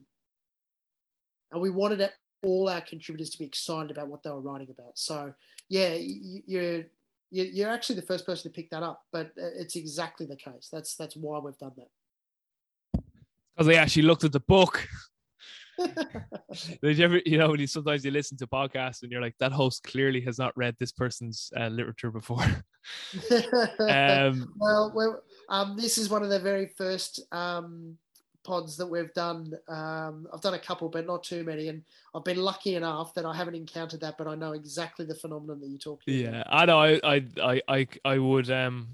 And we wanted all our contributors to be excited about what they were writing about. So, yeah, you're you're actually the first person to pick that up, but uh, it's exactly the case. That's that's why we've done that. Because they actually looked at the book. Did you ever, you know, when you sometimes you listen to podcasts and you're like, that host clearly has not read this person's uh, literature before. um, well, well um, this is one of the very first um, pods that we've done. Um, I've done a couple, but not too many, and I've been lucky enough that I haven't encountered that, but I know exactly the phenomenon that you're talking. Yeah, about. I know. I, I, I, I would. Um,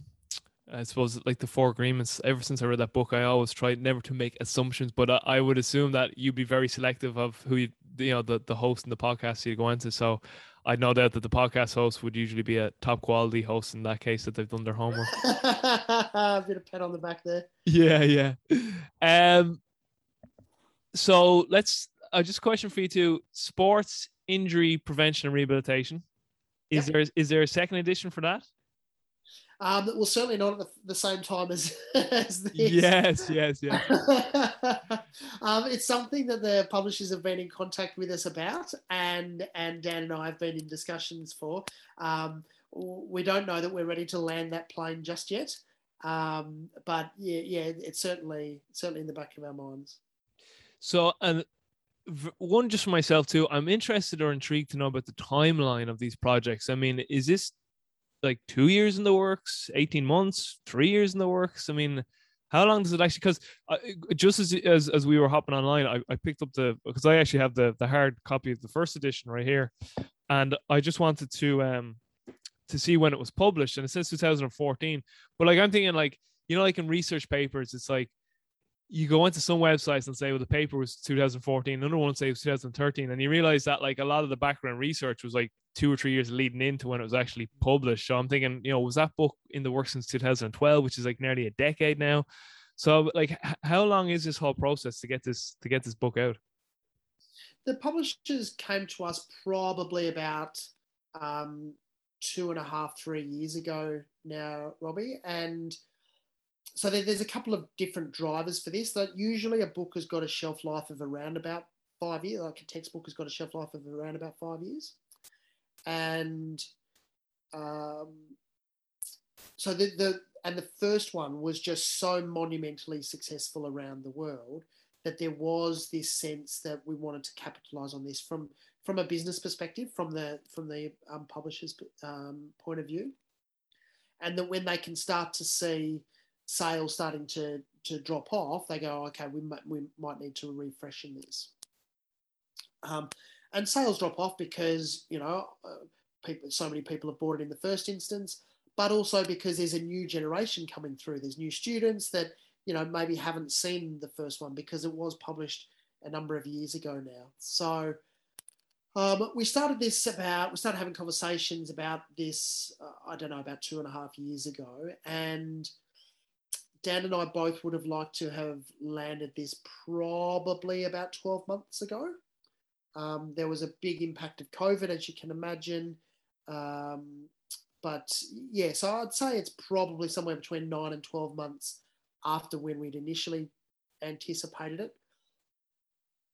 I suppose like the four agreements. Ever since I read that book, I always tried never to make assumptions, but I, I would assume that you'd be very selective of who you, you know, the the host and the podcast you go into. So I no doubt that the podcast host would usually be a top quality host in that case that they've done their homework. a bit of pat on the back there. Yeah, yeah. Um. So let's. Uh, just a question for you too: sports injury prevention and rehabilitation. Is yep. there is there a second edition for that? Um, well, certainly not at the, the same time as, as this. Yes, yes, yes. um, it's something that the publishers have been in contact with us about, and and Dan and I have been in discussions for. Um, we don't know that we're ready to land that plane just yet, um, but yeah, yeah, it's certainly certainly in the back of our minds. So, and one just for myself too, I'm interested or intrigued to know about the timeline of these projects. I mean, is this like two years in the works, 18 months, three years in the works? I mean, how long does it actually? Because uh, just as, as as we were hopping online, I, I picked up the because I actually have the the hard copy of the first edition right here, and I just wanted to um to see when it was published, and it says 2014. But like I'm thinking, like you know, like in research papers, it's like you go into some websites and say, well, the paper was 2014, another one say it was 2013, and you realize that like a lot of the background research was like two or three years leading into when it was actually published. So I'm thinking, you know, was that book in the works since 2012, which is like nearly a decade now? So like, how long is this whole process to get this to get this book out? The publishers came to us probably about um, two and a half, three years ago now, Robbie, and so there's a couple of different drivers for this. That usually a book has got a shelf life of around about five years. Like a textbook has got a shelf life of around about five years, and um, so the the and the first one was just so monumentally successful around the world that there was this sense that we wanted to capitalize on this from from a business perspective, from the from the um, publisher's um, point of view, and that when they can start to see sales starting to to drop off, they go, okay, we might, we might need to refresh in this. Um, and sales drop off because you know uh, people, so many people have bought it in the first instance, but also because there's a new generation coming through. There's new students that you know maybe haven't seen the first one because it was published a number of years ago now. So um, we started this about we started having conversations about this. Uh, I don't know about two and a half years ago, and Dan and I both would have liked to have landed this probably about 12 months ago. Um, there was a big impact of COVID, as you can imagine. Um, but yeah, so I'd say it's probably somewhere between nine and 12 months after when we'd initially anticipated it.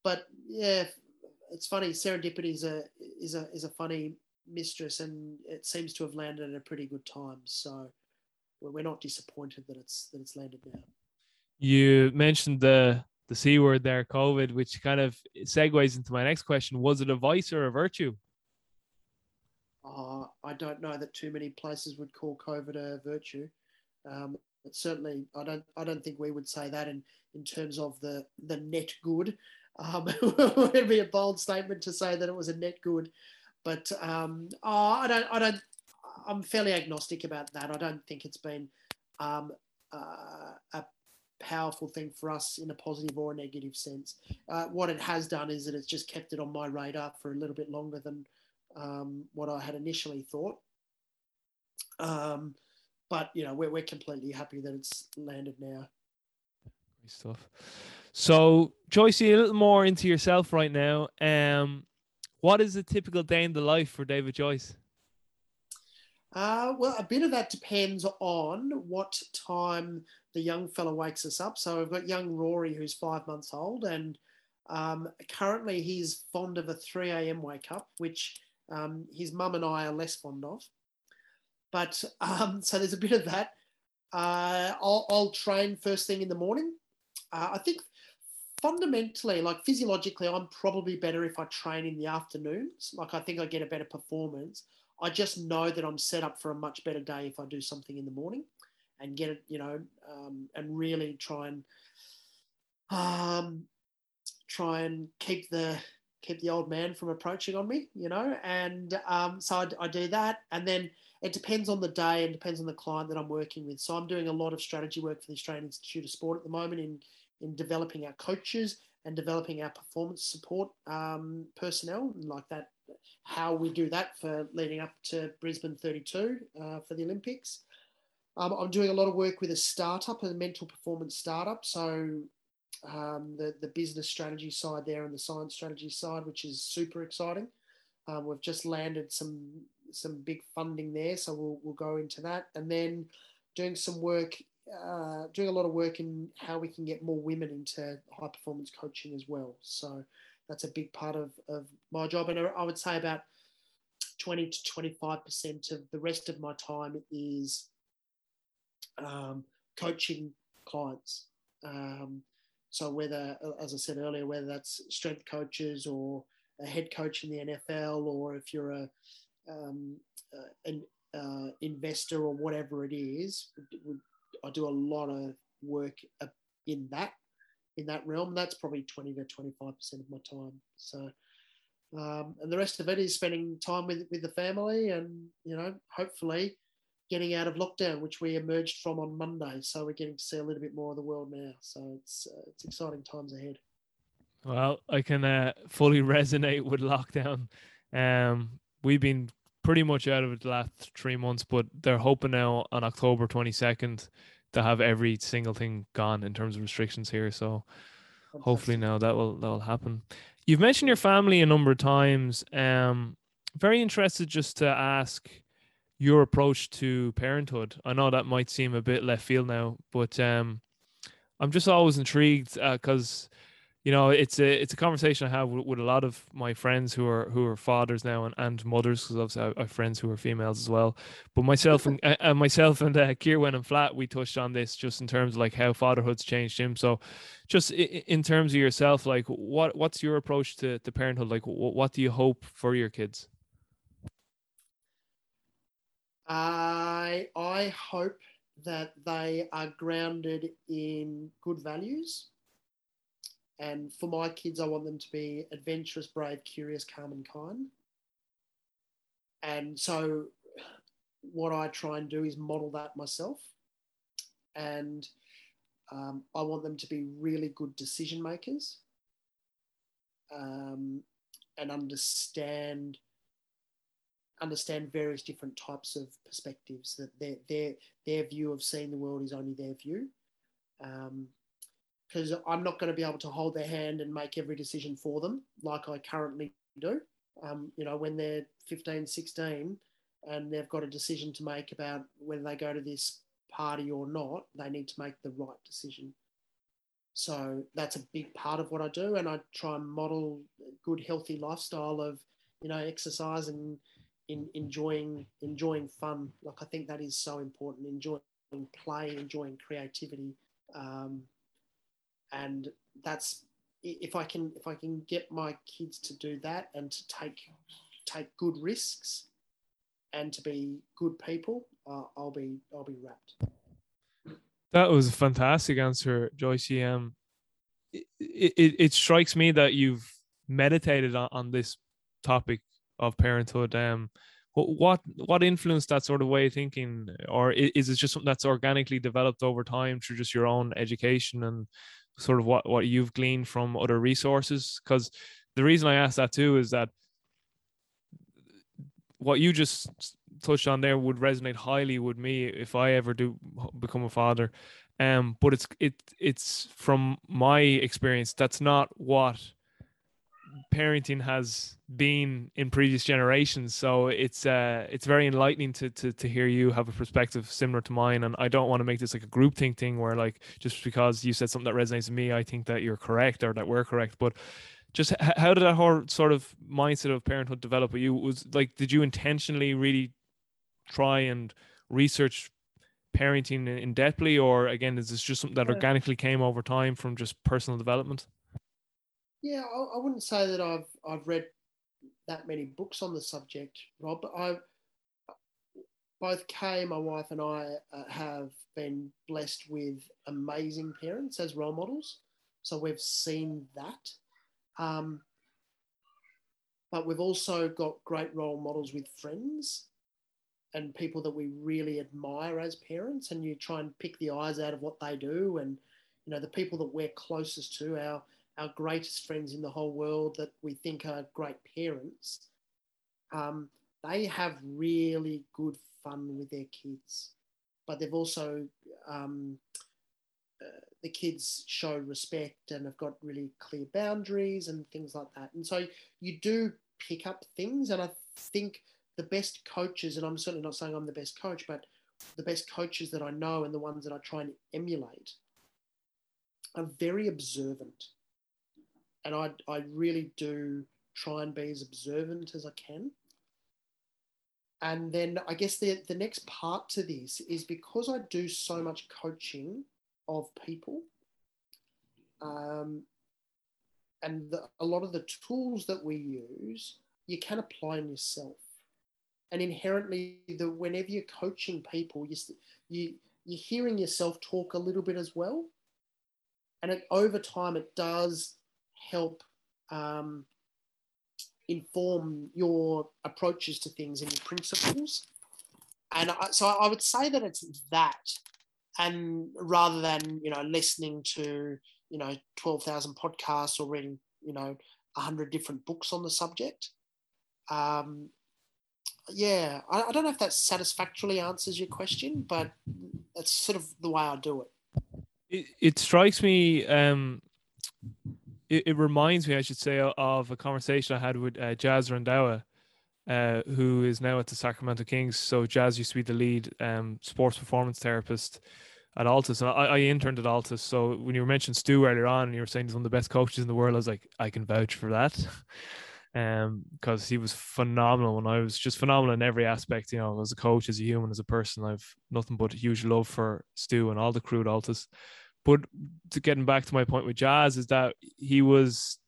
But yeah, it's funny. Serendipity is a is a is a funny mistress, and it seems to have landed at a pretty good time. So we're not disappointed that it's that it's landed now. You mentioned the the c word there, COVID, which kind of segues into my next question: Was it a vice or a virtue? Uh, I don't know that too many places would call COVID a virtue. Um, but certainly, I don't. I don't think we would say that in in terms of the the net good. Um, it would be a bold statement to say that it was a net good, but um, oh, I don't. I don't. I'm fairly agnostic about that. I don't think it's been um, uh, a powerful thing for us in a positive or a negative sense. Uh, what it has done is that it's just kept it on my radar for a little bit longer than um, what I had initially thought. Um, but you know, we're we're completely happy that it's landed now. Great stuff. So, Joycey, a little more into yourself right now. Um, what is a typical day in the life for David Joyce? Uh, well, a bit of that depends on what time the young fella wakes us up. So I've got young Rory, who's five months old, and um, currently he's fond of a 3 a.m. wake up, which um, his mum and I are less fond of. But um, so there's a bit of that. Uh, I'll, I'll, train first thing in the morning. Uh, I think fundamentally, like physiologically, I'm probably better if I train in the afternoons. Like I think I get a better performance. I just know that I'm set up for a much better day if I do something in the morning and get it, you know, um, and really try and um, try and keep the keep the old man from approaching on me, you know. And um, so I, I do that, and then it depends on the day and depends on the client that I'm working with. So I'm doing a lot of strategy work for the Australian Institute of Sport at the moment in in developing our coaches and developing our performance support um, personnel, like that how we do that for leading up to Brisbane 32 uh, for the Olympics. Um, I'm doing a lot of work with a startup, a mental performance startup. So um, the the business strategy side there and the science strategy side, which is super exciting. Um, we've just landed some some big funding there, so we'll we'll go into that, and then doing some work, uh, doing a lot of work in how we can get more women into high performance coaching as well. So that's a big part of, of my job. And I would say about 20 to 25% of the rest of my time is um, coaching clients. Um, so whether, as I said earlier, whether that's strength coaches or a head coach in the NFL, or if you're a um, uh, an uh, investor or whatever it is, I do a lot of work in that in that realm. That's probably 20 to 25 percent of my time. So, um, and the rest of it is spending time with with the family, and you know, hopefully, getting out of lockdown, which we emerged from on Monday. So we're getting to see a little bit more of the world now. So it's uh, it's exciting times ahead. Well, I can uh, fully resonate with lockdown. Um, we've been pretty much out of it the last three months, but they're hoping now on October 22nd to have every single thing gone in terms of restrictions here. So Fantastic. hopefully now that will that will happen. You've mentioned your family a number of times. Um, very interested just to ask your approach to parenthood. I know that might seem a bit left field now, but um, I'm just always intrigued because uh, you know it's a it's a conversation I have with, with, a lot of my friends who are who are fathers now and, and mothers because obviously I, have friends who are females as well. But myself and myself and uh, and Flat we touched on this just in terms of like how fatherhood's changed him. So just in terms of yourself, like what what's your approach to to parenthood? Like what, what do you hope for your kids? I I hope that they are grounded in good values and for my kids, I want them to be adventurous, brave, curious, calm, and kind. And so, what I try and do is model that myself. And um, I want them to be really good decision makers um, and understand understand various different types of perspectives that their their their view of seeing the world is only their view um, because I'm not going to be able to hold their hand and make every decision for them like I currently do. Um, you know, when they're 15, 16 and they've got a decision to make about whether they go to this party or not, they need to make the right decision. So that's a big part of what I do. And I try and model a good, healthy lifestyle of, you know, exercise and in, enjoying, enjoying fun. Like I think that is so important, enjoying play, enjoying creativity. Um, and that's if I can if I can get my kids to do that and to take take good risks and to be good people, uh, I'll be I'll be wrapped. That was a fantastic answer, Joyce. Um, it, it, it strikes me that you've meditated on, on this topic of parenthood. Um, what what influenced that sort of way of thinking, or is it just something that's organically developed over time through just your own education and sort of what what you've gleaned from other resources? Because the reason i ask that too is that what you just touched on there would resonate highly with me if i ever do become a father. Um but it's it it's from my experience that's not what parenting has been in previous generations. So it's uh, it's very enlightening to, to to hear you have a perspective similar to mine. And I don't want to make this like a group think thing where like just because you said something that resonates with me, I think that you're correct or that we're correct. But just how did that whole sort of mindset of parenthood develop? with You was like, did you intentionally really try and research parenting in depthly, or again, is this just something that organically came over time from just personal development? Yeah, I, I wouldn't say that I've I've read that many books on the subject, Rob. But I both Kay, my wife, and I uh, have been blessed with amazing parents as role models. So we've seen that. Um, but we've also got great role models with friends and people that we really admire as parents. And you try and pick the eyes out of what they do. And, you know, the people that we're closest to, our our greatest friends in the whole world that we think are great parents, um, they have really good fun with their kids, but they've also um, uh, the kids show respect and have got really clear boundaries and things like that. And so you do pick up things, and I think the best coaches, and I'm certainly not saying I'm the best coach, but the best coaches that I know and the ones that I try and emulate are very observant and I, I really do try and be as observant as I can. And then I guess the, the next part to this is because I do so much coaching of people, um, and the, a lot of the tools that we use, you can apply on yourself. and inherently, the whenever you're coaching people, you you you're hearing yourself talk a little bit as well, and it, over time, it does help um, inform your approaches to things and your principles. And I, so I would say that it's that, and rather than you know listening to you know twelve thousand podcasts or reading you know hundred different books on the subject. Um, yeah, I, I, don't know if that satisfactorily answers your question, but that's sort of the way I do it. It, it strikes me um, it, it, reminds me, I should say, of a conversation I had with uh, Jazz Randhawa, uh, who is now at the Sacramento Kings. So Jazz used to be the lead um, sports performance therapist at Altus, and I, I, interned at Altus. So when you mentioned Stu earlier on, and you were saying he's one of the best coaches in the world, I was like, I can vouch for that. um, because he was phenomenal and I was just phenomenal in every aspect. You know, as a coach, as a human, as a person, I've nothing but huge love for Stu and all the crew at Altus. But to getting back to my point with Jazz is that he was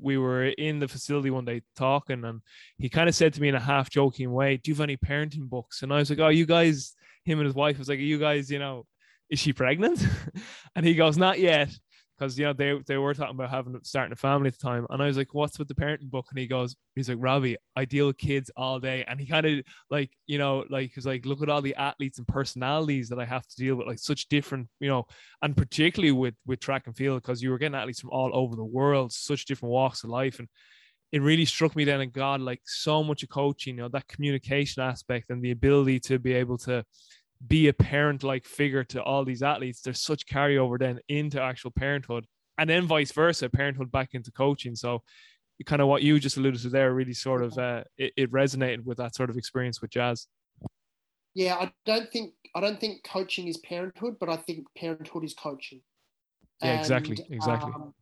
we were in the facility one day talking and he kind of said to me in a half joking way, Do you have any parenting books? And I was like, Oh, you guys, him and his wife was like, Are you guys, you know, is she pregnant? and he goes, Not yet because you know they they were talking about having starting a family at the time, and I was like, "What's with the parenting book?" And he goes, "He's like Robbie, I deal with kids all day," and he kind of like you know like he's like, "Look at all the athletes and personalities that I have to deal with, like such different, you know, and particularly with with track and field because you were getting athletes from all over the world, such different walks of life, and it really struck me then, and God, like so much of coaching, you know, that communication aspect and the ability to be able to be a parent like figure to all these athletes, there's such carryover then into actual parenthood and then vice versa, parenthood back into coaching. So kind of what you just alluded to there really sort of uh, it, it resonated with that sort of experience with Jazz. Yeah, I don't think I don't think coaching is parenthood, but I think parenthood is coaching. Yeah, and, exactly, exactly. Um,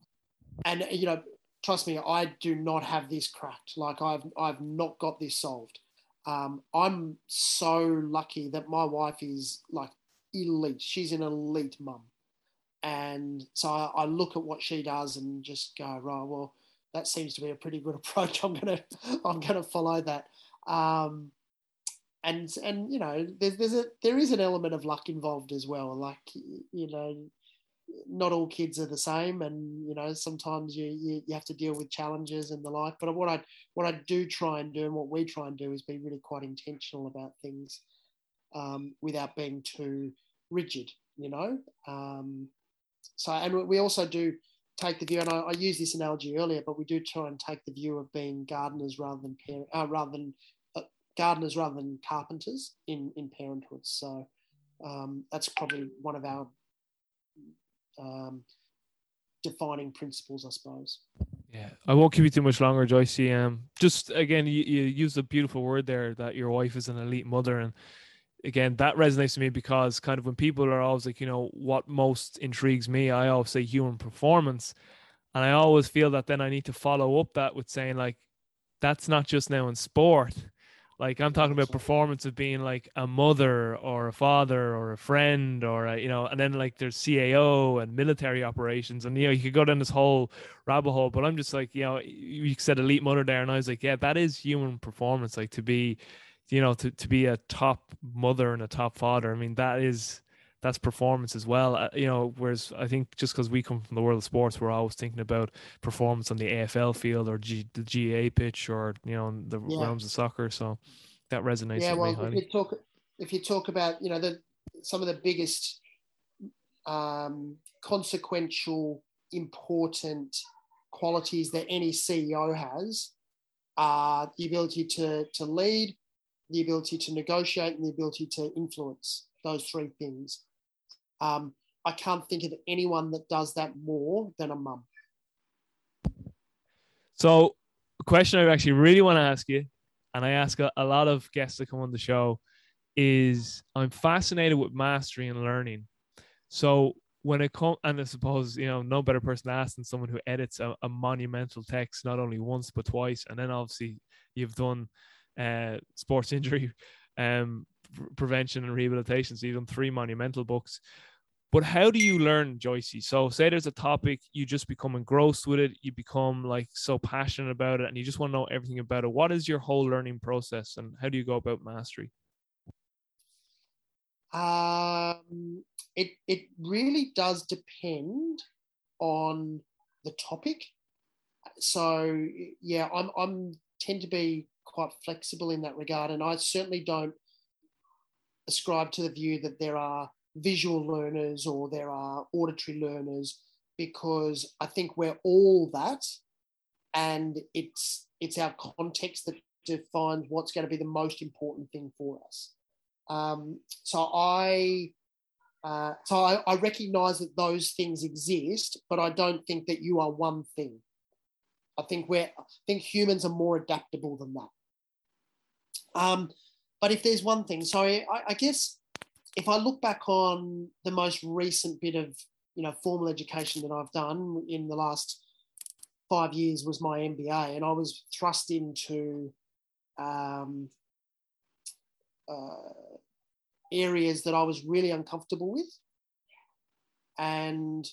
and you know, trust me, I do not have this cracked. Like I've I've not got this solved. Um, I'm so lucky that my wife is like elite. She's an elite mum. And so I, I, look at what she does and just go, right, well, that seems to be a pretty good approach. I'm gonna I'm gonna follow that. Um, and and you know, there's there's a there is an element of luck involved as well. Like you know, not all kids are the same and you know sometimes you, you, you have to deal with challenges and the like. But what i what i do try and do and what we try and do is be really quite intentional about things um, without being too rigid you know? Um, so and we also do take the view and I, I used this analogy earlier but we do try and take the view of being gardeners rather than parent, uh, rather than uh, gardeners rather than carpenters in in parenthood. So um, that's probably one of our um, defining principles, I suppose. Yeah, I won't keep you too much longer, Joyce. Um, just again, you, you used a beautiful word there that your wife is an elite mother, and again, that resonates to me because kind of when people are always like, you know, what most intrigues me, I always say human performance, and I always feel that then I need to follow up that with saying like, that's not just now in sport like I'm talking about performance of being like a mother or a father or a friend or a, you know, and then like there's CAO and military operations, and you know you could go down this whole rabbit hole. But I'm just like, you know, you said elite mother there, and I was like, yeah, that is human performance. Like to be, you know, to to be a top mother and a top father. I mean, that is that's performance as well. Uh, you know, whereas I think just because we come from the world of sports, we're always thinking about performance on the AFL field or G, the GAA pitch or you know the yeah. realms of soccer. So that resonates. Yeah, well, if you talk if you talk about you know the some of the biggest um, consequential, important qualities that any CEO has are the ability to to lead, the ability to negotiate, and the ability to influence. Those three things. Um, I can't think of anyone that does that more than a mum. So, a question I actually really want to ask you, and I ask a, a lot of guests that come on the show, is I'm fascinated with mastery and learning. So, when it comes, and I suppose, you know, no better person to ask than someone who edits a, a monumental text not only once but twice. And then obviously, you've done uh, sports injury um, prevention and rehabilitation. So you've done three monumental books. but how do you learn, Joycey? So say there's a topic, you just become engrossed with it, you become like so passionate about it, and you just want to know everything about it. What is your whole learning process, and how do you go about mastery? Um, it it really does depend on the topic. So yeah, I'm I'm tend to be quite flexible in that regard, and I certainly don't ascribe to the view that there are visual learners or there are auditory learners because I think we're all that, and it's it's our context that defines what's going to be the most important thing for us. Um, so I uh, so I, I recognize that those things exist, but I don't think that you are one thing. I think we're I think humans are more adaptable than that. Um, but if there's one thing, so I, I guess if I look back on the most recent bit of you know formal education that I've done in the last five years was my MBA, and I was thrust into um, uh, areas that I was really uncomfortable with, and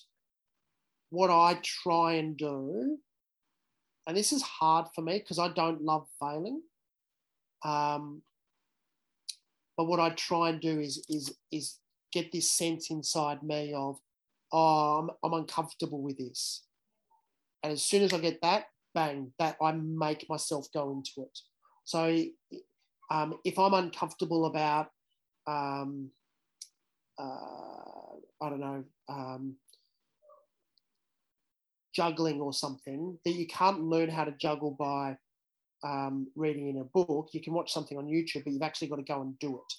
what I try and do, and this is hard for me because I don't love failing. Um, but what I try and do is is is get this sense inside me of, oh, I'm, I'm uncomfortable with this. And as soon as I get that, bang, that I make myself go into it. So um, if I'm uncomfortable about, um, uh, I don't know, um, juggling or something, that you can't learn how to juggle by um, reading in a book. You can watch something on YouTube, but you've actually got to go and do it.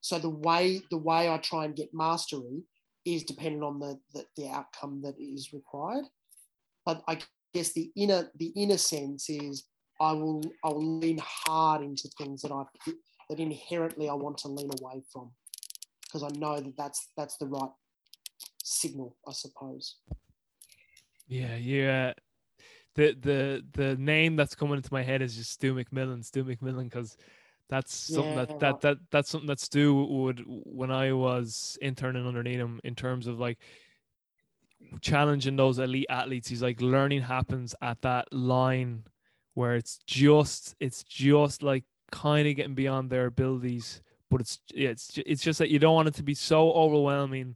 So the way the way I try and get mastery is dependent on the, the, the outcome that is required. But I guess the inner the inner sense is I will I will lean hard into things that I that inherently I want to lean away from because I know that that's that's the right signal, I suppose. Yeah, yeah the the the name that's coming into my head is just Stu McMillan, Stu McMillan, because that's something yeah. that, that that that's something that Stu would when I was interning underneath him in terms of like challenging those elite athletes. He's like learning happens at that line where it's just it's just like kind of getting beyond their abilities, but it's yeah, it's it's just that you don't want it to be so overwhelming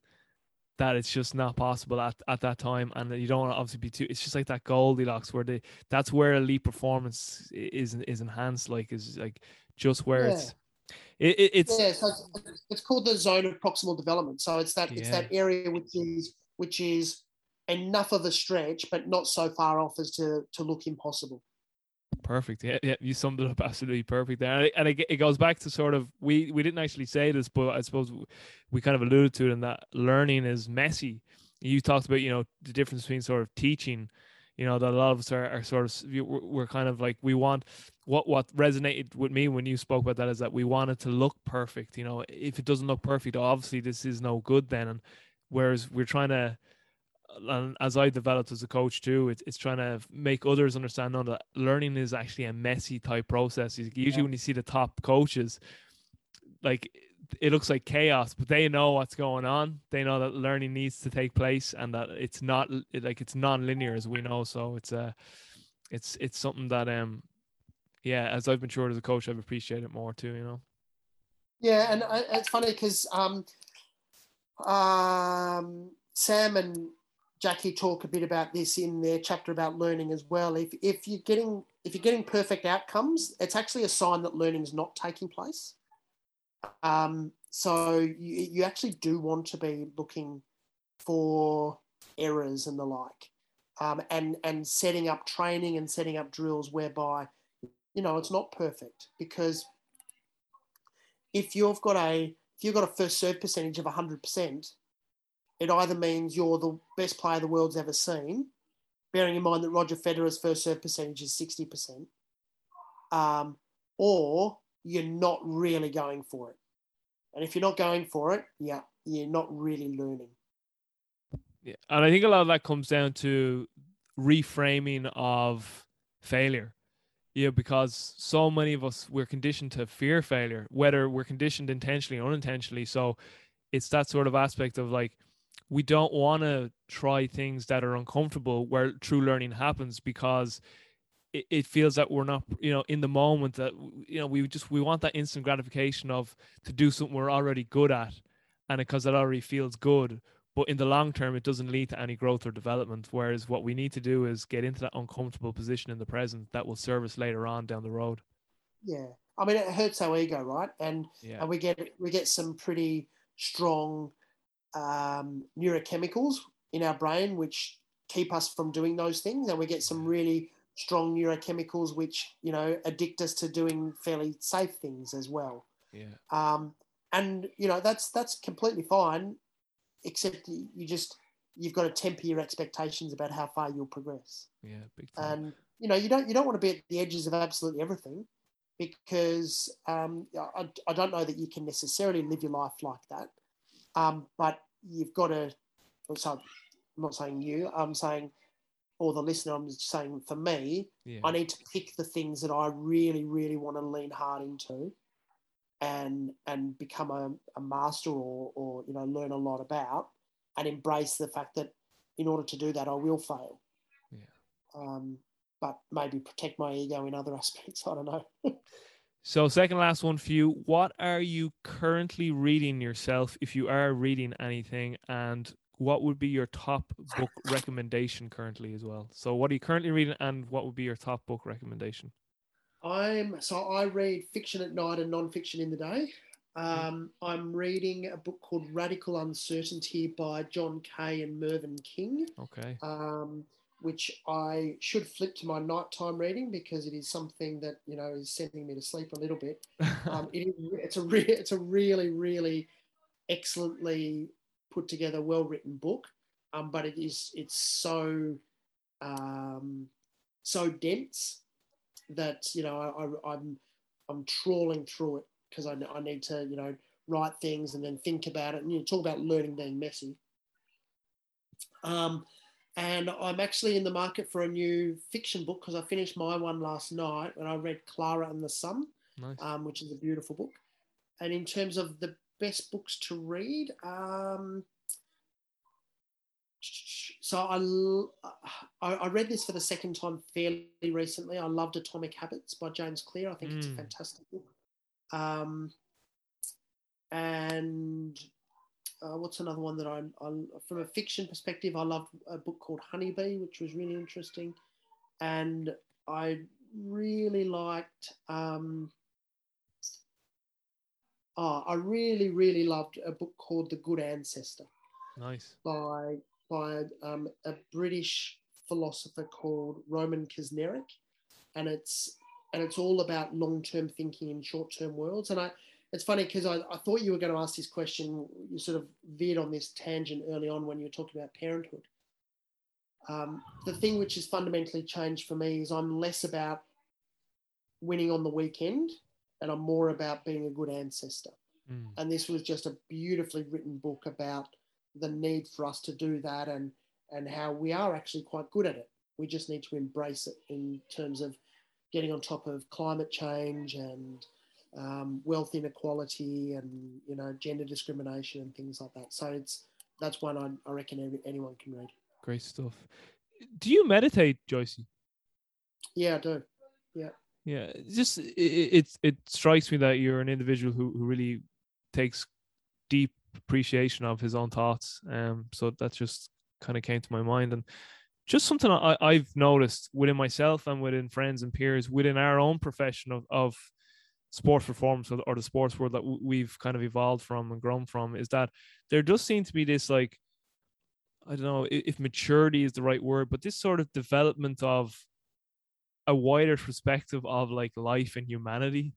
that it's just not possible at, at that time and you don't want to obviously be too it's just like that goldilocks where the that's where elite performance is is enhanced like is like just where yeah. it's it, it, it's yeah so it's, it's, called the zone of proximal development so it's that yeah. it's that area which is which is enough of a stretch but not so far off as to to look impossible Perfect. Yeah, yeah, you summed it up absolutely perfect there. And it, it goes back to sort of we we didn't actually say this, but I suppose we kind of alluded to it in that learning is messy. You talked about you know the difference between sort of teaching, you know that a lot of us are, are sort of we're kind of like we want what what resonated with me when you spoke about that is that we want it to look perfect. You know, if it doesn't look perfect, obviously this is no good then. And whereas we're trying to and as I developed as a coach too, it's, it's trying to make others understand that learning is actually a messy type process. Usually, yeah. when you see the top coaches, like it looks like chaos, but they know what's going on. They know that learning needs to take place, and that it's not like it's non-linear as we know. So it's a, uh, it's it's something that um, yeah, as I've matured as a coach, I've appreciated it more too. You know. Yeah, and uh, it's funny because um, um, Sam and Jackie talk a bit about this in their chapter about learning as well. If, if you're getting if you're getting perfect outcomes, it's actually a sign that learning is not taking place. Um, so you, you actually do want to be looking for errors and the like, um, and and setting up training and setting up drills whereby you know it's not perfect because if you've got a if you've got a first serve percentage of 100% it either means you're the best player the world's ever seen, bearing in mind that Roger Federer's first serve percentage is 60%, um, or you're not really going for it. And if you're not going for it, yeah, you're not really learning. Yeah. And I think a lot of that comes down to reframing of failure. Yeah, because so many of us we're conditioned to fear failure, whether we're conditioned intentionally or unintentionally. So it's that sort of aspect of like, we don't want to try things that are uncomfortable where true learning happens because it, it feels that we're not you know in the moment that you know we just we want that instant gratification of to do something we're already good at and because it already feels good. But in the long term it doesn't lead to any growth or development. Whereas what we need to do is get into that uncomfortable position in the present that will serve us later on down the road. Yeah. I mean it hurts our ego right? And yeah. and we get we get some pretty strong um, neurochemicals in our brain which keep us from doing those things. And we get some really strong neurochemicals which you know addict us to doing fairly safe things as well. Yeah. Um, and you know that's that's completely fine except you just you've got to temper your expectations about how far you'll progress. Yeah big time. and you know you don't you don't want to be at the edges of absolutely everything because um, I, I don't know that you can necessarily live your life like that um, but you've got to so I'm not saying you I'm saying or the listener I'm saying for me yeah. I need to pick the things that I really really want to lean hard into and and become a, a master or, or you know learn a lot about and embrace the fact that in order to do that I will fail. Yeah. um, but maybe protect my ego in other aspects I don't know So, second last one for you. What are you currently reading yourself, if you are reading anything, and what would be your top book recommendation currently as well? So, what are you currently reading, and what would be your top book recommendation? I'm so I read fiction at night and non-fiction in the day. Um, I'm reading a book called Radical Uncertainty by John Kay and Mervyn King, Okay. um, which I should flip to my nighttime reading because it is something that you know is sending me to sleep a little bit. Um, it is, it's a re- it's a really really excellently put together, well written book, um, but it is it's so um, so dense that you know I, I, I'm I'm trawling through it because I, I need to you know write things and then think about it and you know, talk about learning being messy. Um, and I'm actually in the market for a new fiction book because I finished my one last night when I read Clara and the Sun, nice. um, which is a beautiful book. And in terms of the best books to read, um, so I read this for the second time fairly recently. I loved Atomic Habits by James Clear. I think it's a Mm. fantastic book. Um, and uh, what's another one that I, I, from a fiction perspective, I loved a book called Honeybee, which was really interesting. And I really liked, um, oh, I really, really loved a book called The Good Ancestor nice. by by um, a British philosopher called Roman Krznaric, and it's and it's all about long term thinking in short term worlds. And I, it's funny because I, I thought you were going to ask this question. You sort of veered on this tangent early on when you were talking about parenthood. Um, the thing which has fundamentally changed for me is I'm less about winning on the weekend, and I'm more about being a good ancestor Mm. and this was just a beautifully written book about the need for us to do that and and how we are actually quite good at it we just need to embrace it in terms of getting on top of climate change and um, wealth inequality and you know gender discrimination and things like that so it's that's one I, I reckon every, anyone can read Great stuff. Do you meditate, Joycey? yeah i do Yeah, it's just it, it it strikes me that you're an individual who, who really takes deep appreciation of his own thoughts. Um, so that just kind of came to my mind, and just something I, I've noticed within myself and within friends and peers within our own profession of of sports performance or, the sports world that we've kind of evolved from and grown from is that there does seem to be this like I don't know if maturity is the right word, but this sort of development of a wider perspective of like life and humanity,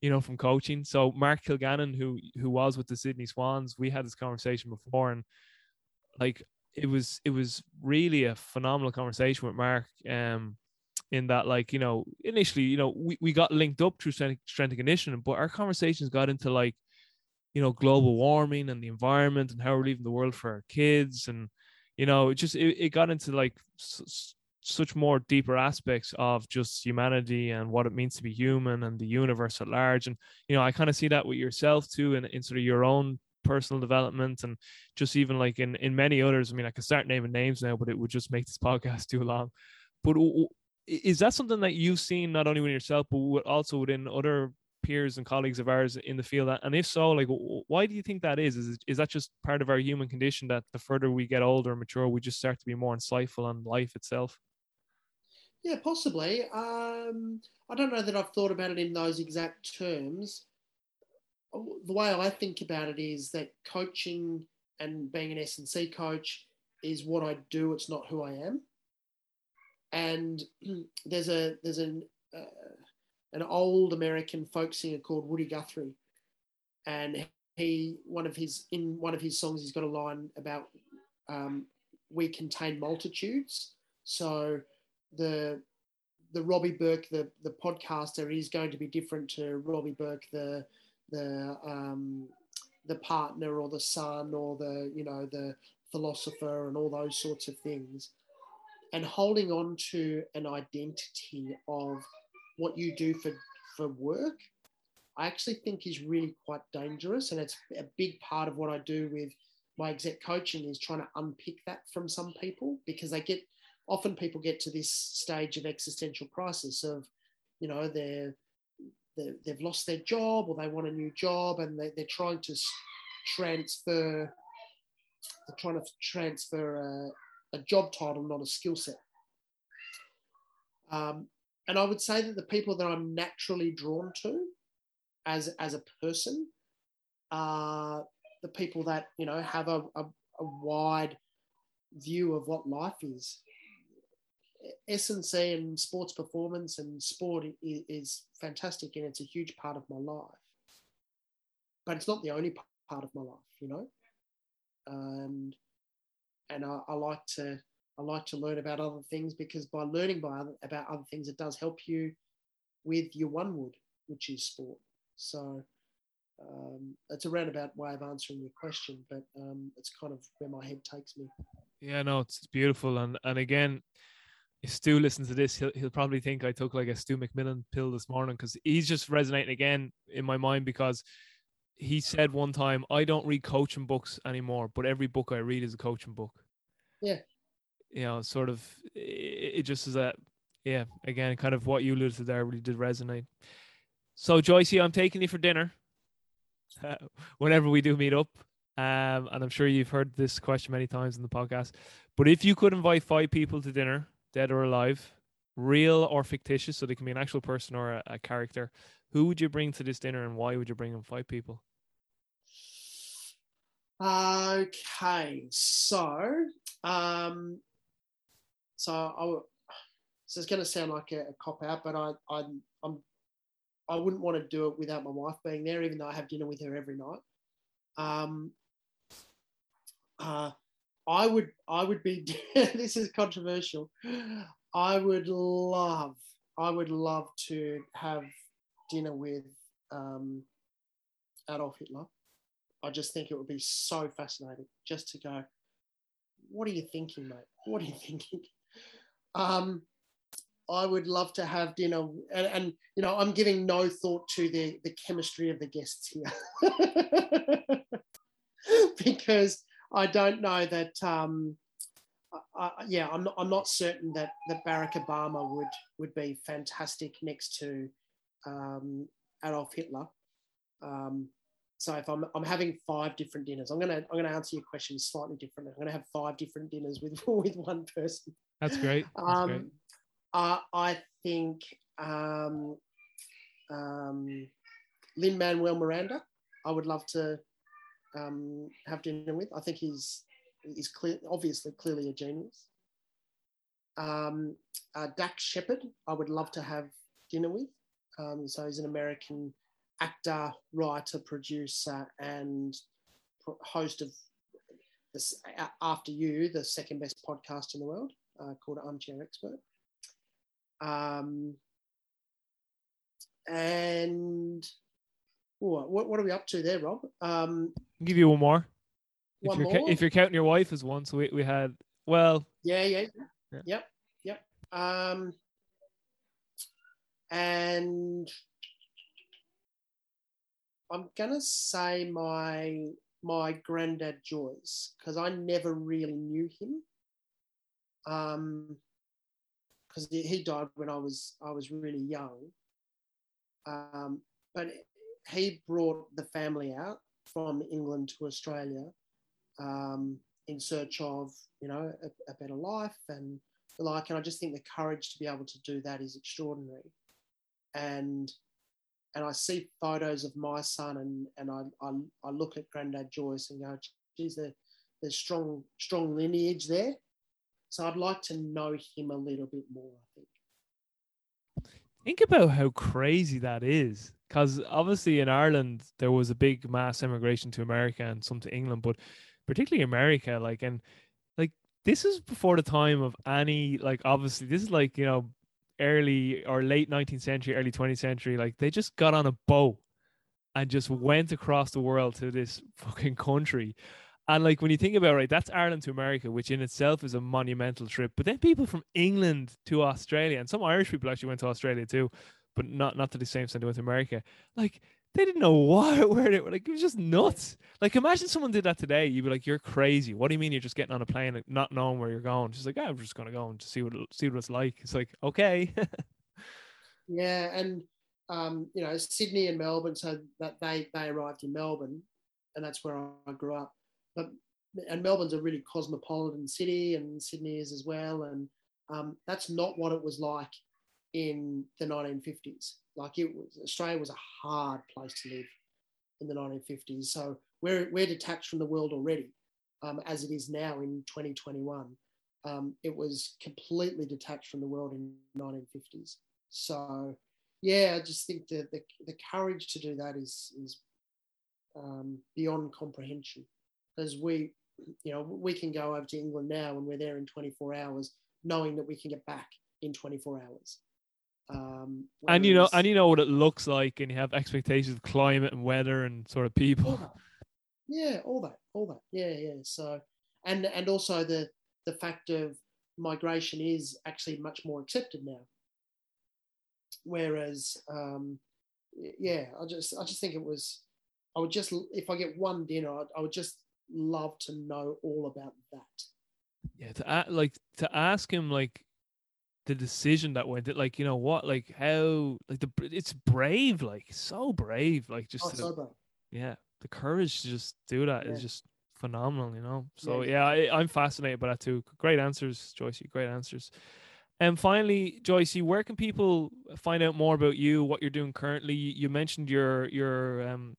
you know, from coaching. So Mark Kilgallon, who who was with the Sydney Swans, we had this conversation before, and like it was it was really a phenomenal conversation with Mark. Um, in that like you know initially you know we, we got linked up through strength, strength and conditioning, but our conversations got into like you know global warming and the environment and how we're leaving the world for our kids and you know it just it, it got into like s- such more deeper aspects of just humanity and what it means to be human and the universe at large and you know i kind of see that with yourself too in, in sort of your own personal development and just even like in in many others. I mean, I could start naming names now, but it would just make this podcast too long. But is that something that you've seen not only with yourself, but also within other peers and colleagues of ours in the field? And if so, like, why do you think that is? Is is that just part of our human condition that the further we get older and mature, we just start to be more insightful on life itself? Yeah, possibly. Um, I don't know that I've thought about it in those exact terms. The way I think about it is that coaching and being an S&C coach is what I do. It's not who I am. And there's a there's an uh, an old American folk singer called Woody Guthrie, and he one of his in one of his songs he's got a line about um, we contain multitudes. So the the Robbie Burke, the the podcaster, is going to be different to Robbie Burke, the the um, the partner or the son or the you know the philosopher and all those sorts of things, and holding on to an identity of what you do for for work, I actually think is really quite dangerous, and it's a big part of what I do with my exec coaching is trying to unpick that from some people because they get often people get to this stage of existential crisis of, you know, they're, they have lost their job or they want a new job and they, they're trying to transfer, they're trying to transfer a, job title, not a skill set. Um, and I would say that the people that I'm naturally drawn to as, as a person are the people that, you know, have a, a, a wide view of what life is. S&C and sports performance and sport is, is, fantastic and it's a huge part of my life. But it's not the only part of my life, you know. And and I, I like to I like to learn about other things because by learning by other, about other things, it does help you with your one wood, which is sport. So um, it's a roundabout way of answering your question, but um, it's kind of where my head takes me. Yeah, no, it's beautiful, and and again, if Stu listens to this, he'll, he'll probably think I took like a Stu McMillan pill this morning because he's just resonating again in my mind because he said one time, I don't read coaching books anymore, but every book I read is a coaching book. Yeah. You know, sort of, it, it just is that, yeah, again, kind of what you alluded to there really did resonate. So, Joycey, I'm taking you for dinner uh, whenever we do meet up. Um, and I'm sure you've heard this question many times in the podcast. But if you could invite five people to dinner dead or alive, real or fictitious, so they can be an actual person or a, a character. Who would you bring to this dinner, and why would you bring them? Five people. Okay, so um, so I so it's going to sound like a, a cop out, but I I I'm I wouldn't want to do it without my wife being there, even though I have dinner with her every night. Um, uh, I would I would be this is controversial. I would love I would love to have dinner with um, Adolf Hitler. I just think it would be so fascinating just to go. What are you thinking, mate? What are you thinking? Um, I would love to have dinner, and, and, you know, I'm giving no thought to the the chemistry of the guests here, because I don't know that. Um, I, yeah, I'm not, I'm not certain that, that Barack Obama would would be fantastic next to um, Adolf Hitler. Um, so if I'm, I'm having five different dinners, I'm gonna I'm gonna answer your question slightly differently. I'm gonna have five different dinners with with one person. That's great. That's um, great. I, I think um, um, Lin Manuel Miranda. I would love to um, have dinner with. I think he's he's clear, obviously clearly a genius. Um, uh, Dax Shepard, I would love to have dinner with. Um, so he's an American actor, writer, producer, and host of this After You, the second best podcast in the world, uh, called Armchair Expert. Um, and what, what are we up to there, Rob? Um, I'll give you one more. One if you're more? if you're counting your wife as one, so we, we had well. Yeah, yeah, yeah. yep, yep. Um, and I'm gonna say my my granddad Joyce because I never really knew him. Um, because he died when I was I was really young. Um, but he brought the family out from England to Australia um, in search of you know a, a, better life and like. And I just think the courage to be able to do that is extraordinary. And and I see photos of my son and and I I, I look at Granddad Joyce and go, geez, there, there's strong strong lineage there. So I'd like to know him a little bit more. I think. Think about how crazy that is. Because obviously in Ireland there was a big mass immigration to America and some to England, but particularly America, like and like this is before the time of any like obviously this is like you know early or late 19th century, early 20th century. Like they just got on a boat and just went across the world to this fucking country. And like when you think about it, right, that's Ireland to America, which in itself is a monumental trip. But then people from England to Australia, and some Irish people actually went to Australia too, but not not to the same extent they went to America. Like they didn't know what where they were. Like it was just nuts. Like imagine someone did that today. You'd be like, "You're crazy. What do you mean you're just getting on a plane and not knowing where you're going?" She's like, "I'm just gonna go and just see what see what it's like." It's like okay. yeah, and um, you know Sydney and Melbourne, so that they they arrived in Melbourne, and that's where I grew up. But and Melbourne's a really cosmopolitan city, and Sydney is as well, and um, that's not what it was like in the 1950s. Like it was, Australia was a hard place to live in the 1950s. So we're, we're detached from the world already, um, as it is now in 2021. Um, it was completely detached from the world in 1950s. So yeah, I just think that the, the courage to do that is, is um, beyond comprehension. As we, you know, we can go over to England now and we're there in 24 hours, knowing that we can get back in 24 hours. Um, and you know, and you know what it looks like, and you have expectations of climate and weather and sort of people. All yeah, all that, all that. Yeah, yeah. So, and and also the the fact of migration is actually much more accepted now. Whereas, um, yeah, I just I just think it was. I would just if I get one dinner, I, I would just love to know all about that. Yeah, to like to ask him like the decision that went that, like you know what like how like the it's brave like so brave like just oh, so brave. yeah the courage to just do that yeah. is just phenomenal you know? So yeah, yeah I, am fascinated by that too. Great answers Joycey great answers. And finally Joycey where can people find out more about you what you're doing currently? You mentioned your your um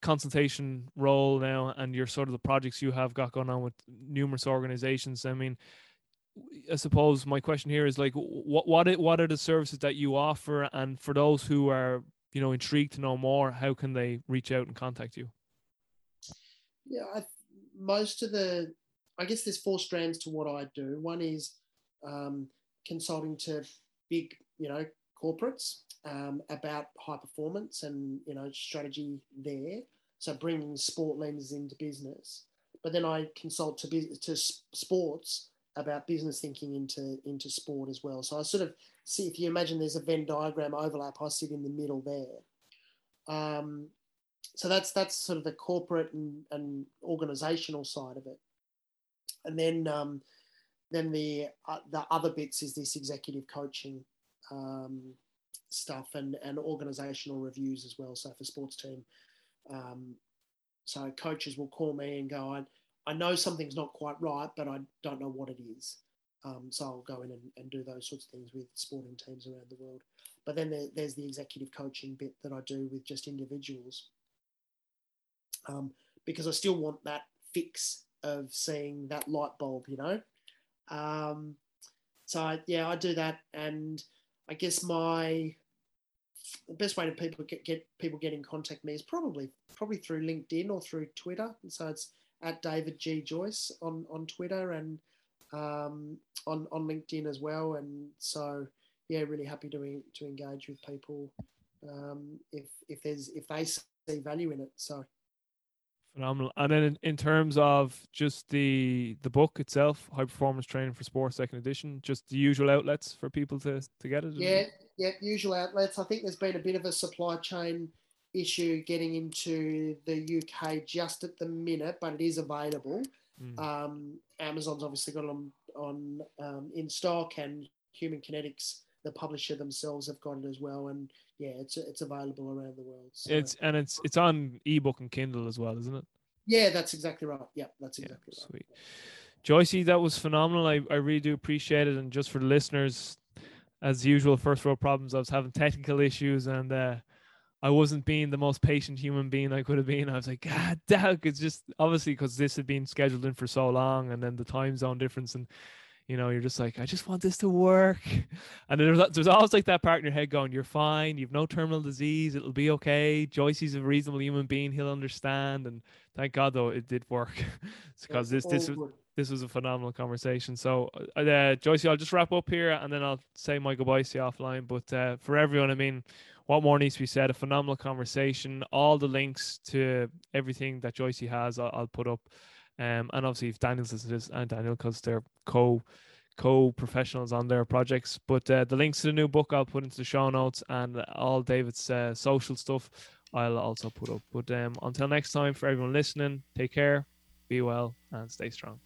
consultation role now and your sort of the projects you have got going on with numerous organizations. I mean I suppose my question here is like, what what what are the services that you offer, and for those who are you know intrigued to know more, how can they reach out and contact you? Yeah, I, most of the, I guess there's four strands to what I do. One is um, consulting to big, you know, corporates um, about high performance and you know strategy there. So bringing sport lenses into business, but then I consult to to sports about business thinking into into sport as well. So I sort of see if you imagine there's a Venn diagram overlap, I sit in the middle there. Um, so that's that's sort of the corporate and, and organizational side of it, and then um, then the uh, the other bits is this executive coaching um, stuff and and organizational reviews as well. So for sports team, um, so coaches will call me and go, I I know something's not quite right, but I don't know what it is. Um, so I'll go in and, and, do those sorts of things with sporting teams around the world. But then there, there's the executive coaching bit that I do with just individuals. Um, because I still want that fix of seeing that light bulb, you know. Um, so I, yeah, I do that, and I guess my the best way to people get, get people get in contact with me is probably probably through LinkedIn or through Twitter. And so it's at David G Joyce on on Twitter and um, on on LinkedIn as well. And so yeah, really happy to to engage with people um, if if there's if they see value in it. So phenomenal. And then in, in terms of just the the book itself, high performance training for sports, second edition, just the usual outlets for people to to get it. Yeah, yeah, usual outlets. I think there's been a bit of a supply chain issue getting into the UK just at the minute, but it is available. Mm. Um, Amazon's obviously got it on on um, in stock, and Human Kinetics, the publisher themselves, have got it as well. And yeah, it's it's available around the world. So, It's and it's it's on ebook and Kindle as well, isn't it? yeah, that's exactly right. Yeah, that's Yeah, exactly right. sweet. Joycey, that was phenomenal. I, I really do appreciate it. And just for the listeners, as usual, first world problems. I was having technical issues and uh, I wasn't being the most patient human being I could have been. I was like, God damn, it's just obviously because this had been scheduled in for so long and then the time zone difference and you know, you're just like, I just want this to work. And there's there's always like that part in your head going, You're fine, you've no terminal disease, it'll be okay. Joycey's a reasonable human being, he'll understand. And thank God though it did work. because this this was this was a phenomenal conversation. So, uh, uh, Joycey, I'll just wrap up here and then I'll say my goodbyes to you offline. But uh, for everyone, I mean, what more needs to be said? A phenomenal conversation. All the links to everything that Joycey has, I'll, I'll put up. Um, and obviously, if Daniel's to this, and Daniel, because they're co co professionals on their projects. But uh, the links to the new book I'll put into the show notes and all David's uh, social stuff I'll also put up. But um, until next time, for everyone listening, take care, be well, and stay strong.